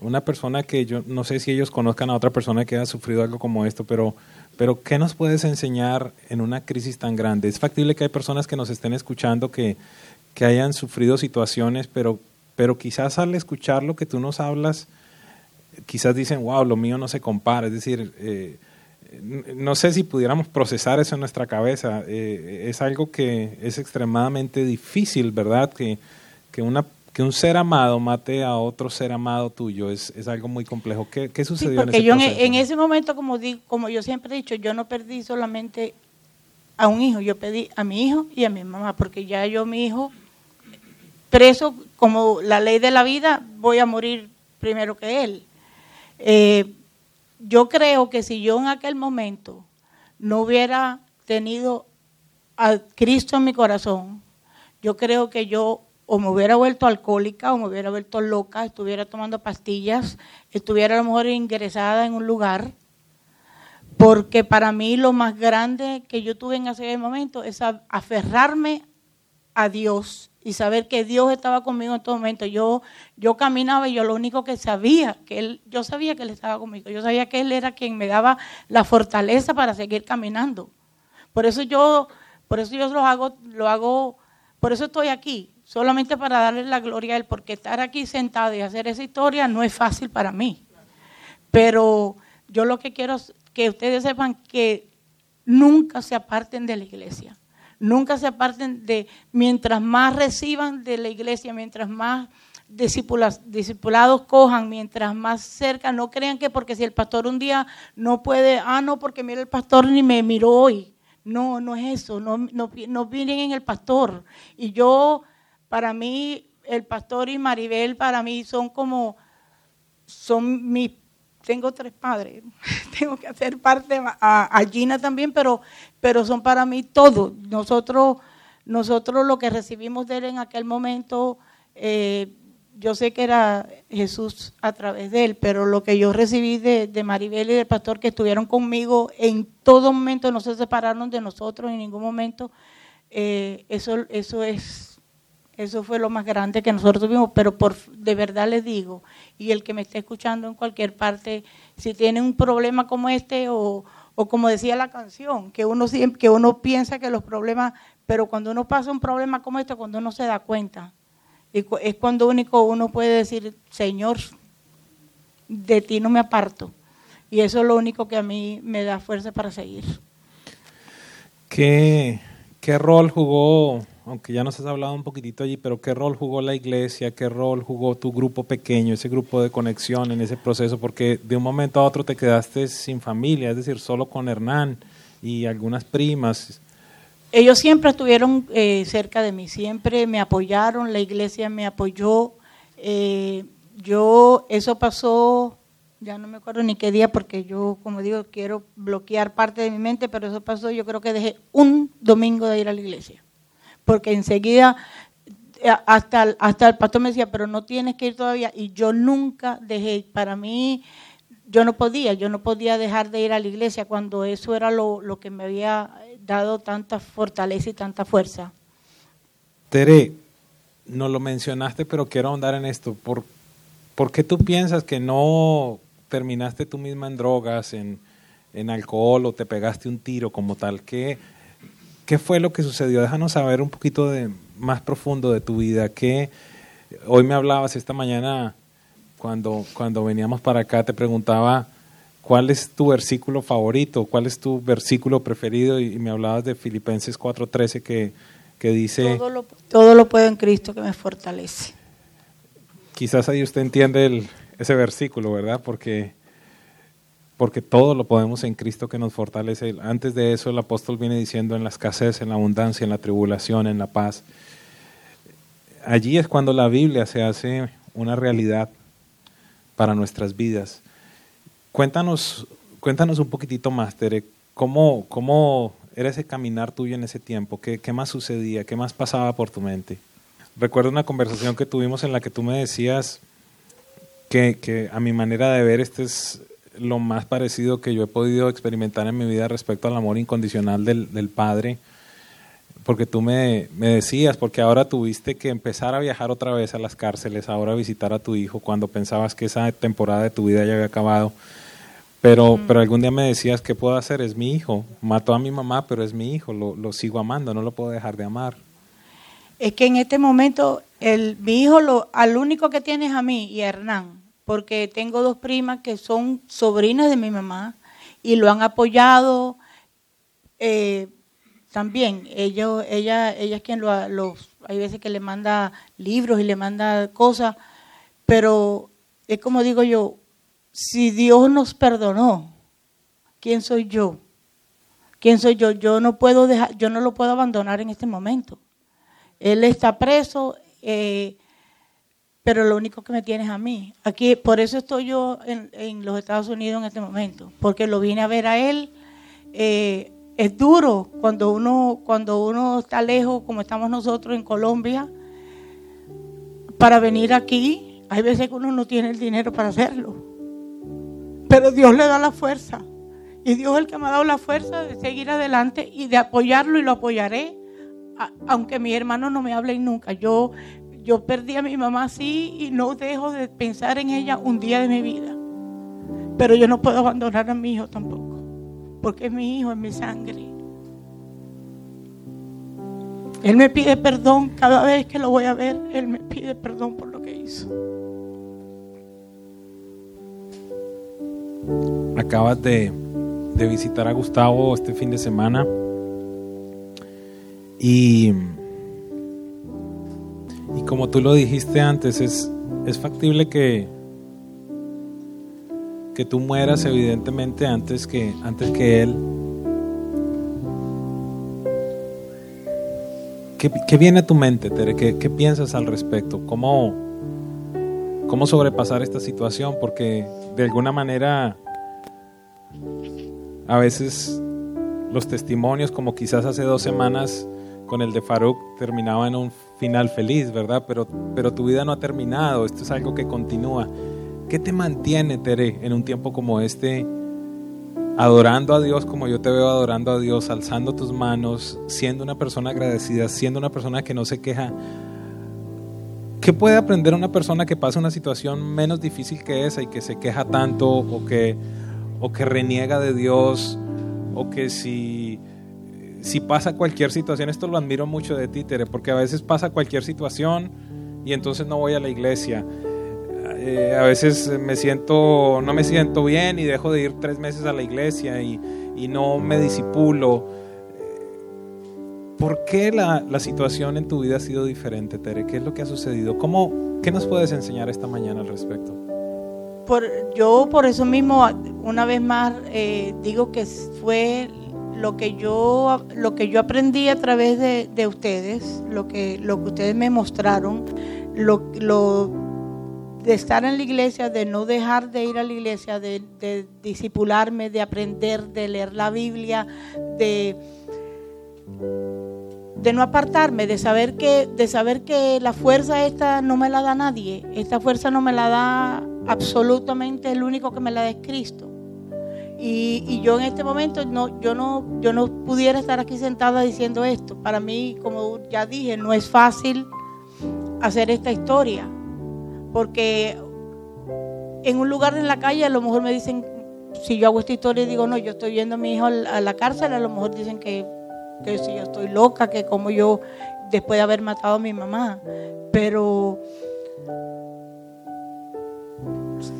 una persona que yo no sé si ellos conozcan a otra persona que haya sufrido algo como esto, pero, pero ¿qué nos puedes enseñar en una crisis tan grande? Es factible que hay personas que nos estén escuchando que, que hayan sufrido situaciones, pero pero quizás al escuchar lo que tú nos hablas, quizás dicen, wow, lo mío no se compara. Es decir, eh, no sé si pudiéramos procesar eso en nuestra cabeza. Eh, es algo que es extremadamente difícil, ¿verdad? Que, que, una, que un ser amado mate a otro ser amado tuyo es, es algo muy complejo. ¿Qué, qué sucedió
en ese yo En, ese momento, como, digo, como yo siempre he dicho, yo no perdí solamente a un hijo, yo pedí a mi hijo y a mi mamá, porque ya yo, mi hijo, preso como la ley de la vida, voy a morir primero que él. Eh, yo creo que si yo en aquel momento no hubiera tenido a Cristo en mi corazón, yo creo que yo o me hubiera vuelto alcohólica o me hubiera vuelto loca, estuviera tomando pastillas, estuviera a lo mejor ingresada en un lugar, porque para mí lo más grande que yo tuve en ese momento es aferrarme a Dios y saber que Dios estaba conmigo en todo momento. Yo, yo caminaba y yo lo único que sabía, que él, yo sabía que Él estaba conmigo. Yo sabía que Él era quien me daba la fortaleza para seguir caminando. Por eso yo, por eso yo lo hago, lo hago, por eso estoy aquí, solamente para darle la gloria a Él, porque estar aquí sentado y hacer esa historia no es fácil para mí. Pero yo lo que quiero es que ustedes sepan que nunca se aparten de la iglesia Nunca se aparten de, mientras más reciban de la iglesia, mientras más discipulados cojan, mientras más cerca, no crean que porque si el pastor un día no puede, ah, no, porque mira el pastor ni me miró hoy. No, no es eso, no, no, no en el pastor. Y yo, para mí, el pastor y Maribel, para mí son como, son mis tengo tres padres, tengo que hacer parte a, Gina también, pero, pero son para mí todo. Nosotros, nosotros lo que recibimos de él en aquel momento, eh, yo sé que era Jesús a través de él, pero lo que yo recibí de, Maribel y del pastor que estuvieron conmigo en todo momento, no se separaron de nosotros en ningún momento, eh, eso, eso es eso fue lo más grande que nosotros tuvimos, pero por, de verdad les digo, y el que me esté escuchando en cualquier parte, si tiene un problema como este o, como decía la canción, que uno, que uno piensa que los problemas, pero cuando uno pasa un problema como este, cuando uno se da cuenta, es cuando único uno puede decir, Señor, de ti no me aparto. Y eso es lo único que a mí me da fuerza para seguir.
¿Qué, qué rol jugó aunque ya nos has hablado un poquitito allí, pero ¿qué rol jugó la iglesia? ¿Qué rol jugó tu grupo pequeño, ese grupo de conexión en ese proceso? Porque de un momento a otro te quedaste sin familia, es decir, solo con Hernán y algunas primas.
Ellos siempre estuvieron eh, cerca de mí, siempre me apoyaron, la iglesia me apoyó. Eh, yo, eso pasó, ya no me acuerdo ni qué día, porque yo, como digo, quiero bloquear parte de mi mente, pero eso pasó, yo creo que dejé un domingo de ir a la iglesia porque enseguida eh, hasta, hasta el pastor me decía, pero no tienes que ir todavía. Y yo nunca dejé, para mí, yo no podía, yo no podía dejar de ir a la iglesia cuando eso era lo, que me había dado tanta fortaleza y tanta fuerza.
Tere, no lo mencionaste, pero quiero ahondar en esto. ¿Por, ¿Por qué tú piensas que no terminaste tú misma en drogas, en, en alcohol o te pegaste un tiro como tal? ¿Qué, ¿Qué fue lo que sucedió? Déjanos saber un poquito de, más profundo de tu vida. ¿Qué, hoy me hablabas esta mañana, cuando, cuando veníamos para acá, te preguntaba cuál es tu versículo favorito, cuál es tu versículo preferido y, me hablabas de Filipenses 4:13 que, que dice...
Todo lo, todo lo puedo en Cristo que me fortalece.
Quizás ahí usted entiende el, ese versículo, ¿verdad? Porque porque todo lo podemos en Cristo que nos fortalece. Antes de eso el apóstol viene diciendo en la escasez, en la abundancia, en la tribulación, en la paz. Allí es cuando la Biblia se hace una realidad para nuestras vidas. Cuéntanos, cuéntanos un poquitito más, Tere, ¿cómo, cómo era ese caminar tuyo en ese tiempo? ¿Qué, ¿Qué más sucedía? ¿Qué más pasaba por tu mente? Recuerdo una conversación que tuvimos en la que tú me decías que, que a mi manera de ver este es lo más parecido que yo he podido experimentar en mi vida respecto al amor incondicional del, del Padre, porque tú me, me, decías, porque ahora tuviste que empezar a viajar otra vez a las cárceles, ahora a visitar a tu hijo, cuando pensabas que esa temporada de tu vida ya había acabado. Pero, pero algún día me decías, ¿qué puedo hacer? Es mi hijo. Mató a mi mamá, pero es mi hijo. Lo, lo sigo amando, no lo puedo dejar de amar.
Es que en este momento, el, mi hijo, lo, al único que tienes a mí y a Hernán porque tengo dos primas que son sobrinas de mi mamá y lo han apoyado eh, también. Ellos, ella, ella es quien lo, los, hay veces que le manda libros y le manda cosas, pero es como digo yo, si Dios nos perdonó, ¿quién soy yo? ¿Quién soy yo? Yo no puedo dejar, yo no lo puedo abandonar en este momento. Él está preso. Eh, pero lo único que me tienes a mí. Aquí, por eso estoy yo en, los Estados Unidos en este momento, porque lo vine a ver a él. Eh, es duro cuando uno, cuando uno está lejos, como estamos nosotros en Colombia, para venir aquí. Hay veces que uno no tiene el dinero para hacerlo, pero Dios le da la fuerza. Y Dios es el que me ha dado la fuerza de seguir adelante y de apoyarlo y lo apoyaré aunque mis hermanos no me hablen nunca, yo, yo perdí a mi mamá así y no dejo de pensar en ella un día de mi vida. Pero yo no puedo abandonar a mi hijo tampoco, porque es mi hijo, es mi sangre. Él me pide perdón cada vez que lo voy a ver, él me pide perdón por lo que hizo.
Acabas de, de visitar a Gustavo este fin de semana y, y como tú lo dijiste antes, es, es factible que, que tú mueras evidentemente antes que, antes que él. ¿Qué, viene a tu mente, Tere? ¿Qué, ¿Qué, piensas al respecto? ¿Cómo, ¿Cómo sobrepasar esta situación? Porque de alguna manera a veces los testimonios, como quizás hace dos semanas con el de Farouk, terminaba en un final feliz, ¿verdad? Pero, pero tu vida no ha terminado, esto es algo que continúa. ¿Qué te mantiene, Tere, en un tiempo como este, adorando a Dios como yo te veo adorando a Dios, alzando tus manos, siendo una persona agradecida, siendo una persona que no se queja? ¿Qué puede aprender una persona que pasa una situación menos difícil que esa y que se queja tanto o que o que reniega de Dios, o que si, si pasa cualquier situación, esto lo admiro mucho de ti, Tere, porque a veces pasa cualquier situación y entonces no voy a la iglesia. Eh, a veces me siento, no me siento bien y dejo de ir tres meses a la iglesia y, no me disipulo. ¿Por qué la, la, situación en tu vida ha sido diferente, Tere? ¿Qué es lo que ha sucedido? ¿Cómo, ¿Qué nos puedes enseñar esta mañana al respecto?
yo por eso mismo, una vez más, eh, digo que fue lo que yo lo que yo aprendí a través de, ustedes, lo que lo que ustedes me mostraron, lo, lo, de estar en la iglesia, de no dejar de ir a la iglesia, de, de disipularme, de aprender, de leer la Biblia, de de no apartarme, de saber que de saber que la fuerza esta no me la da nadie, esta fuerza no me la da absolutamente el único que me la da es Cristo. Y, yo en este momento no, yo no, yo no pudiera estar aquí sentada diciendo esto. Para mí, como ya dije, no es fácil hacer esta historia. Porque en un lugar en la calle a lo mejor me dicen, si yo hago esta historia y digo, no, yo estoy viendo a mi hijo a la cárcel, a lo mejor dicen que, que si yo estoy loca, que como yo después de haber matado a mi mamá. Pero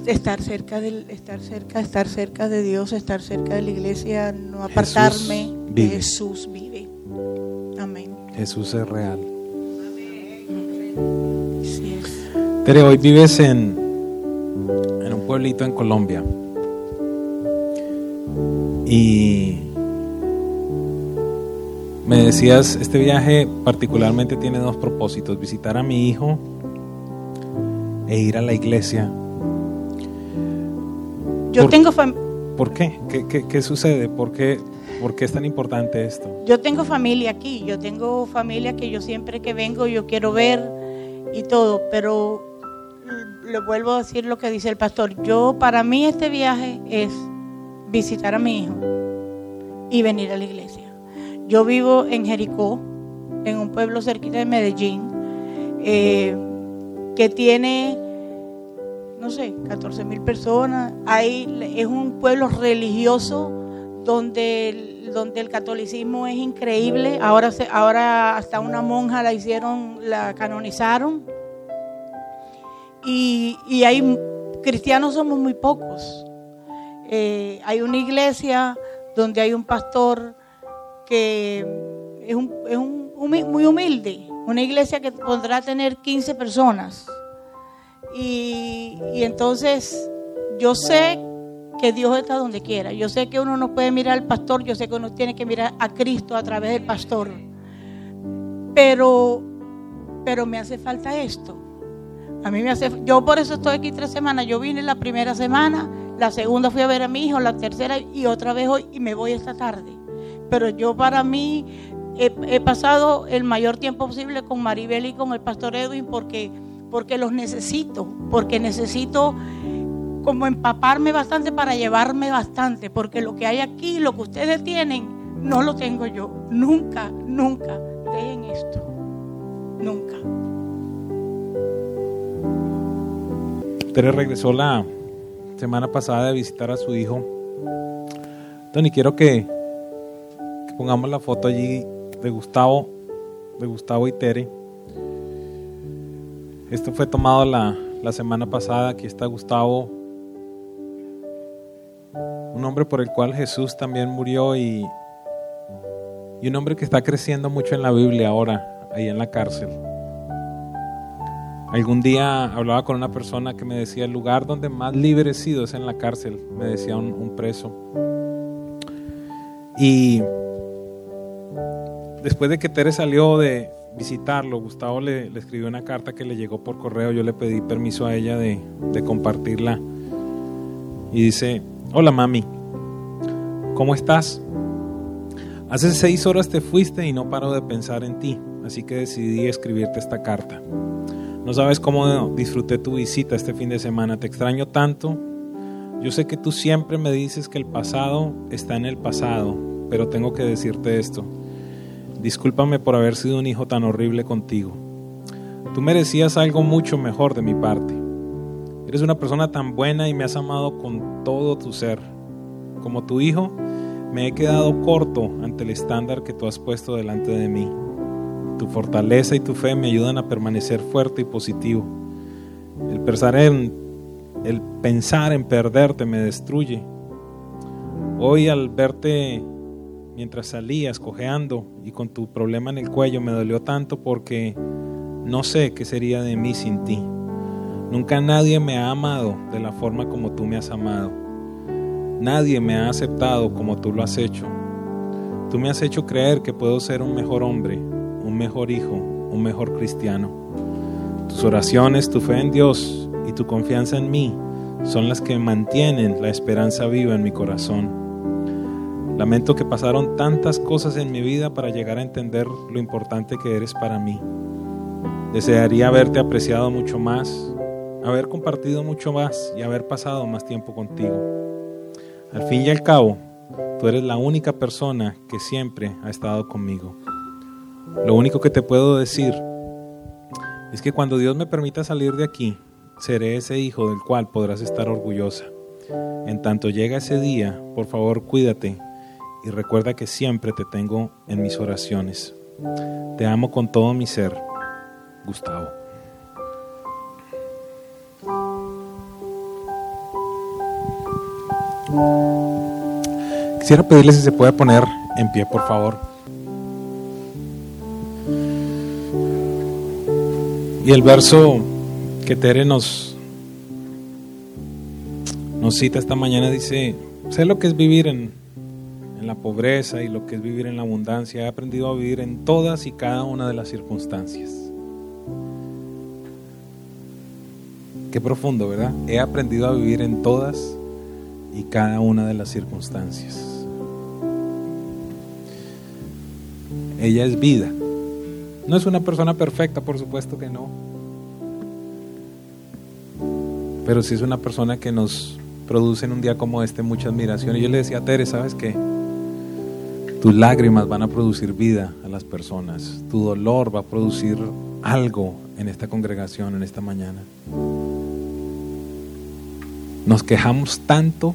estar cerca del estar cerca estar cerca de Dios estar cerca de la iglesia no apartarme de Jesús vive. Amén.
Jesús es real. Tere hoy vives en en un pueblito en Colombia. Y me decías este viaje particularmente tiene dos propósitos visitar a mi hijo e ir a la iglesia
yo tengo
¿Por qué? ¿Qué, sucede? ¿Por qué, ¿Por qué es tan importante esto?
Yo tengo familia aquí, yo tengo familia que yo siempre que vengo yo quiero ver y todo, pero le vuelvo a decir lo que dice el pastor. Yo, para mí este viaje es visitar a mi hijo y venir a la iglesia. Yo vivo en Jericó, en un pueblo cerquita de Medellín, eh, que tiene no sé, 14 mil personas. Ahí es un pueblo religioso donde el, donde el catolicismo es increíble. Ahora, se, ahora hasta una monja la hicieron, la canonizaron. Y, y hay cristianos somos muy pocos. Eh, hay una iglesia donde hay un pastor que es, un, es un, muy humilde, una iglesia que podrá tener 15 personas y, entonces yo sé que Dios está donde quiera. Yo sé que uno no puede mirar al pastor, yo sé que uno tiene que mirar a Cristo a través del pastor. Pero, pero me hace falta esto. A mí me hace, yo por eso estoy aquí tres semanas. Yo vine la primera semana, la segunda fui a ver a mi hijo, la tercera y otra vez hoy y me voy esta tarde. Pero yo para mí he, he pasado el mayor tiempo posible con Maribel y con el pastor Edwin porque porque los necesito, porque necesito como empaparme bastante para llevarme bastante, porque lo que hay aquí, lo que ustedes tienen, no lo tengo yo, nunca, nunca esté en esto. Nunca.
Tere regresó la semana pasada de visitar a su hijo. Tony, quiero que, que pongamos la foto allí de Gustavo, de Gustavo y Tere. Esto fue tomado la, la semana pasada. Aquí está Gustavo, un hombre por el cual Jesús también murió y, y un hombre que está creciendo mucho en la Biblia ahora, ahí en la cárcel. Algún día hablaba con una persona que me decía, el lugar donde más libre he sido es en la cárcel, me decía un, un preso. Y después de que Tere salió de visitarlo, Gustavo le, escribió una carta que le llegó por correo, yo le pedí permiso a ella de, de compartirla. Y dice, hola mami, ¿cómo estás? Hace seis horas te fuiste y no paro de pensar en ti, así que decidí escribirte esta carta. No sabes cómo disfruté tu visita este fin de semana, te extraño tanto. Yo sé que tú siempre me dices que el pasado está en el pasado, pero tengo que decirte esto. Discúlpame por haber sido un hijo tan horrible contigo. Tú merecías algo mucho mejor de mi parte. Eres una persona tan buena y me has amado con todo tu ser. Como tu hijo, me he quedado corto ante el estándar que tú has puesto delante de mí. Tu fortaleza y tu fe me ayudan a permanecer fuerte y positivo. El pensar en, el pensar en perderte me destruye. Hoy al verte mientras salías cojeando y con tu problema en el cuello me dolió tanto porque no sé qué sería de mí sin ti. Nunca nadie me ha amado de la forma como tú me has amado. Nadie me ha aceptado como tú lo has hecho. Tú me has hecho creer que puedo ser un mejor hombre, un mejor hijo, un mejor cristiano. Tus oraciones, tu fe en Dios y tu confianza en mí son las que mantienen la esperanza viva en mi corazón. Lamento que pasaron tantas cosas en mi vida para llegar a entender lo importante que eres para mí. Desearía haberte apreciado mucho más, haber compartido mucho más y haber pasado más tiempo contigo. Al fin y al cabo, tú eres la única persona que siempre ha estado conmigo. Lo único que te puedo decir es que cuando Dios me permita salir de aquí, seré ese hijo del cual podrás estar orgullosa. En tanto llega ese día, por favor cuídate y recuerda que siempre te tengo en mis oraciones. Te amo con todo mi ser, Gustavo. Quisiera pedirle si se puede poner en pie, por favor. Y el verso que Tere nos, nos cita esta mañana dice, sé lo que es vivir en, en la pobreza y lo que es vivir en la abundancia. He aprendido a vivir en todas y cada una de las circunstancias. Qué profundo, ¿verdad? He aprendido a vivir en todas y cada una de las circunstancias. Ella es vida. No es una persona perfecta, por supuesto que no. Pero sí es una persona que nos produce en un día como este mucha admiración. Y yo le decía a Tere, ¿sabes qué? Tus lágrimas van a producir vida a las personas. Tu dolor va a producir algo en esta congregación, en esta mañana. Nos quejamos tanto,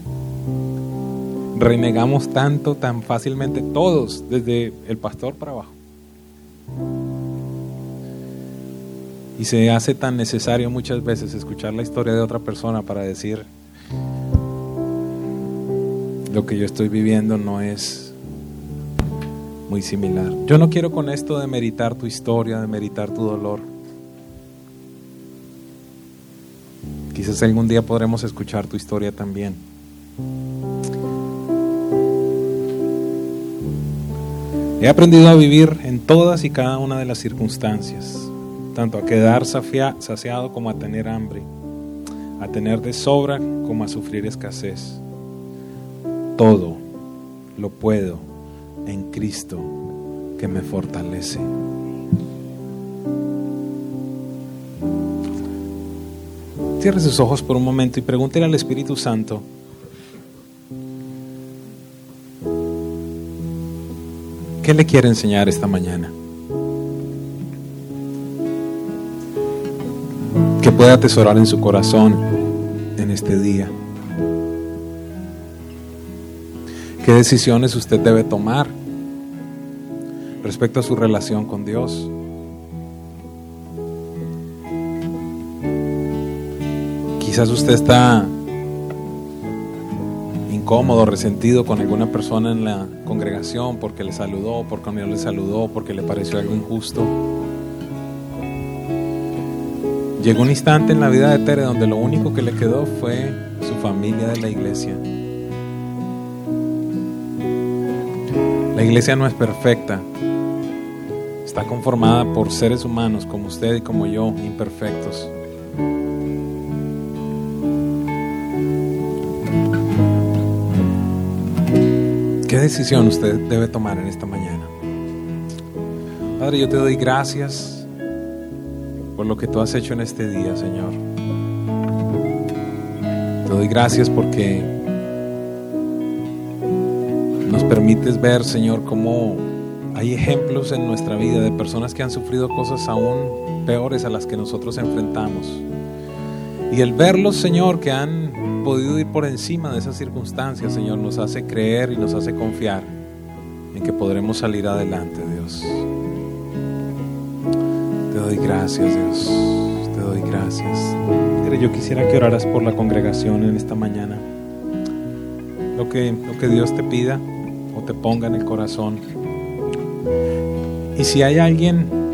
renegamos tanto, tan fácilmente, todos, desde el pastor para abajo. Y se hace tan necesario muchas veces escuchar la historia de otra persona para decir, lo que yo estoy viviendo no es Yo no quiero con esto de meritar tu historia, de meritar tu dolor. Quizás algún día podremos escuchar tu historia también. He aprendido a vivir en todas y cada una de las circunstancias, tanto a quedar saciado como a tener hambre, a tener de sobra como a sufrir escasez. Todo lo puedo en Cristo que me fortalece. Cierre sus ojos por un momento y pregúntele al Espíritu Santo. ¿Qué le quiere enseñar esta mañana? Que pueda atesorar en su corazón en este día. ¿Qué decisiones usted debe tomar respecto a su relación con Dios? Quizás usted está incómodo, resentido con alguna persona en la congregación porque le saludó, porque no le saludó, porque le pareció algo injusto. Llegó un instante en la vida de Tere donde lo único que le quedó fue su familia de la iglesia. Iglesia no es perfecta. Está conformada por seres humanos como usted y como yo, imperfectos. ¿Qué decisión usted debe tomar en esta mañana? Padre, yo te doy gracias por lo que tú has hecho en este día, Señor. Te doy gracias porque nos permites ver, Señor, cómo hay ejemplos en nuestra vida de personas que han sufrido cosas aún peores a las que nosotros enfrentamos. Y el verlos, Señor, que han podido ir por encima de esas circunstancias, Señor, nos hace creer y nos hace confiar en que podremos salir adelante, Dios. Te doy gracias, Dios. Te doy gracias. Yo quisiera que oraras por la congregación en esta mañana. Lo que, lo que Dios te pida o te ponga en el corazón. Y si hay alguien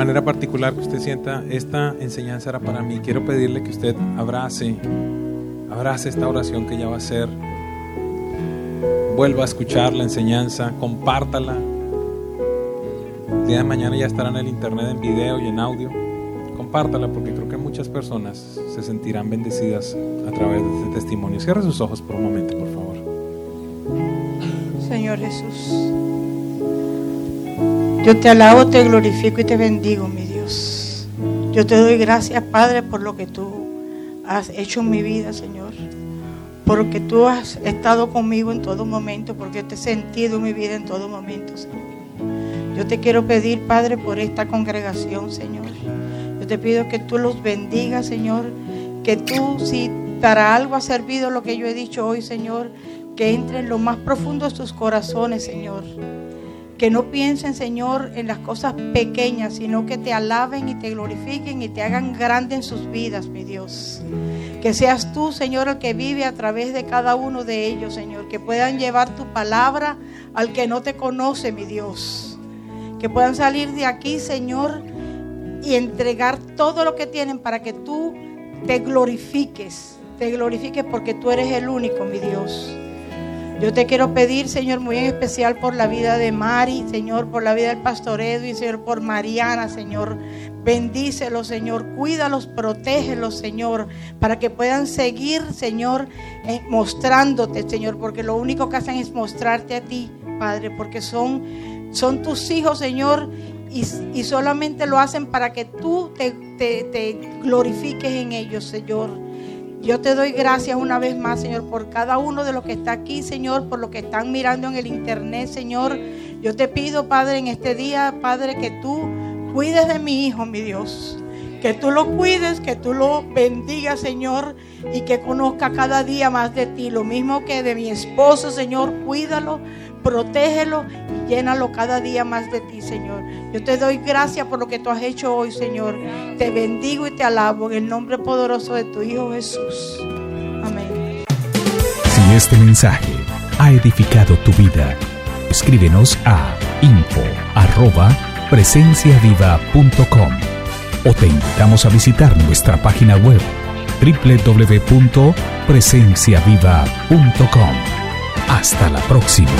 manera particular que usted sienta, esta enseñanza era para mí. Quiero pedirle que usted abrace, abrace esta oración que ya va a ser. Vuelva a escuchar la enseñanza, compártala. El día de mañana ya estará en el internet en video y en audio. Compártala porque creo que muchas personas se sentirán bendecidas a través de este testimonio. Cierre sus ojos por un momento, por favor.
Señor Jesús. Yo te alabo, te glorifico y te bendigo, mi Dios. Yo te doy gracias, Padre, por lo que tú has hecho en mi vida, Señor. Porque tú has estado conmigo en todo momento, porque te he sentido en mi vida en todo momento, Señor. Yo te quiero pedir, Padre, por esta congregación, Señor. Yo te pido que tú los bendigas, Señor. Que tú, si para algo ha servido lo que yo he dicho hoy, Señor, que entre en lo más profundo de tus corazones, Señor que no piensen, Señor, en las cosas pequeñas, sino que te alaben y te glorifiquen y te hagan grande en sus vidas, mi Dios. Que seas tú, Señor, el que vive a través de cada uno de ellos, Señor. Que puedan llevar tu palabra al que no te conoce, mi Dios. Que puedan salir de aquí, Señor, y entregar todo lo que tienen para que tú te glorifiques. Te glorifiques porque tú eres el único, mi Dios. Yo te quiero pedir, Señor, muy en especial por la vida de Mari, Señor, por la vida del pastor Edwin, Señor, por Mariana, Señor. Bendícelos, Señor. Cuídalos, protégelos, Señor, para que puedan seguir, Señor, eh, mostrándote, Señor, porque lo único que hacen es mostrarte a ti, Padre, porque son, son tus hijos, Señor, y, solamente lo hacen para que tú te, te glorifiques en ellos, Señor. Yo te doy gracias una vez más, Señor, por cada uno de los que está aquí, Señor, por lo que están mirando en el internet, Señor. Yo te pido, Padre, en este día, Padre, que tú cuides de mi hijo, mi Dios. Que tú lo cuides, que tú lo bendigas, Señor, y que conozca cada día más de ti. Lo mismo que de mi esposo, Señor, cuídalo, protégelo y llénalo cada día más de ti, Señor. Yo te doy gracias por lo que tú has hecho hoy, Señor. Te bendigo y te alabo en el nombre poderoso de tu Hijo Jesús. Amén.
Si este mensaje ha edificado tu vida, escríbenos a info presenciaviva.com o te invitamos a visitar nuestra página web www.presenciaviva.com. Hasta la próxima.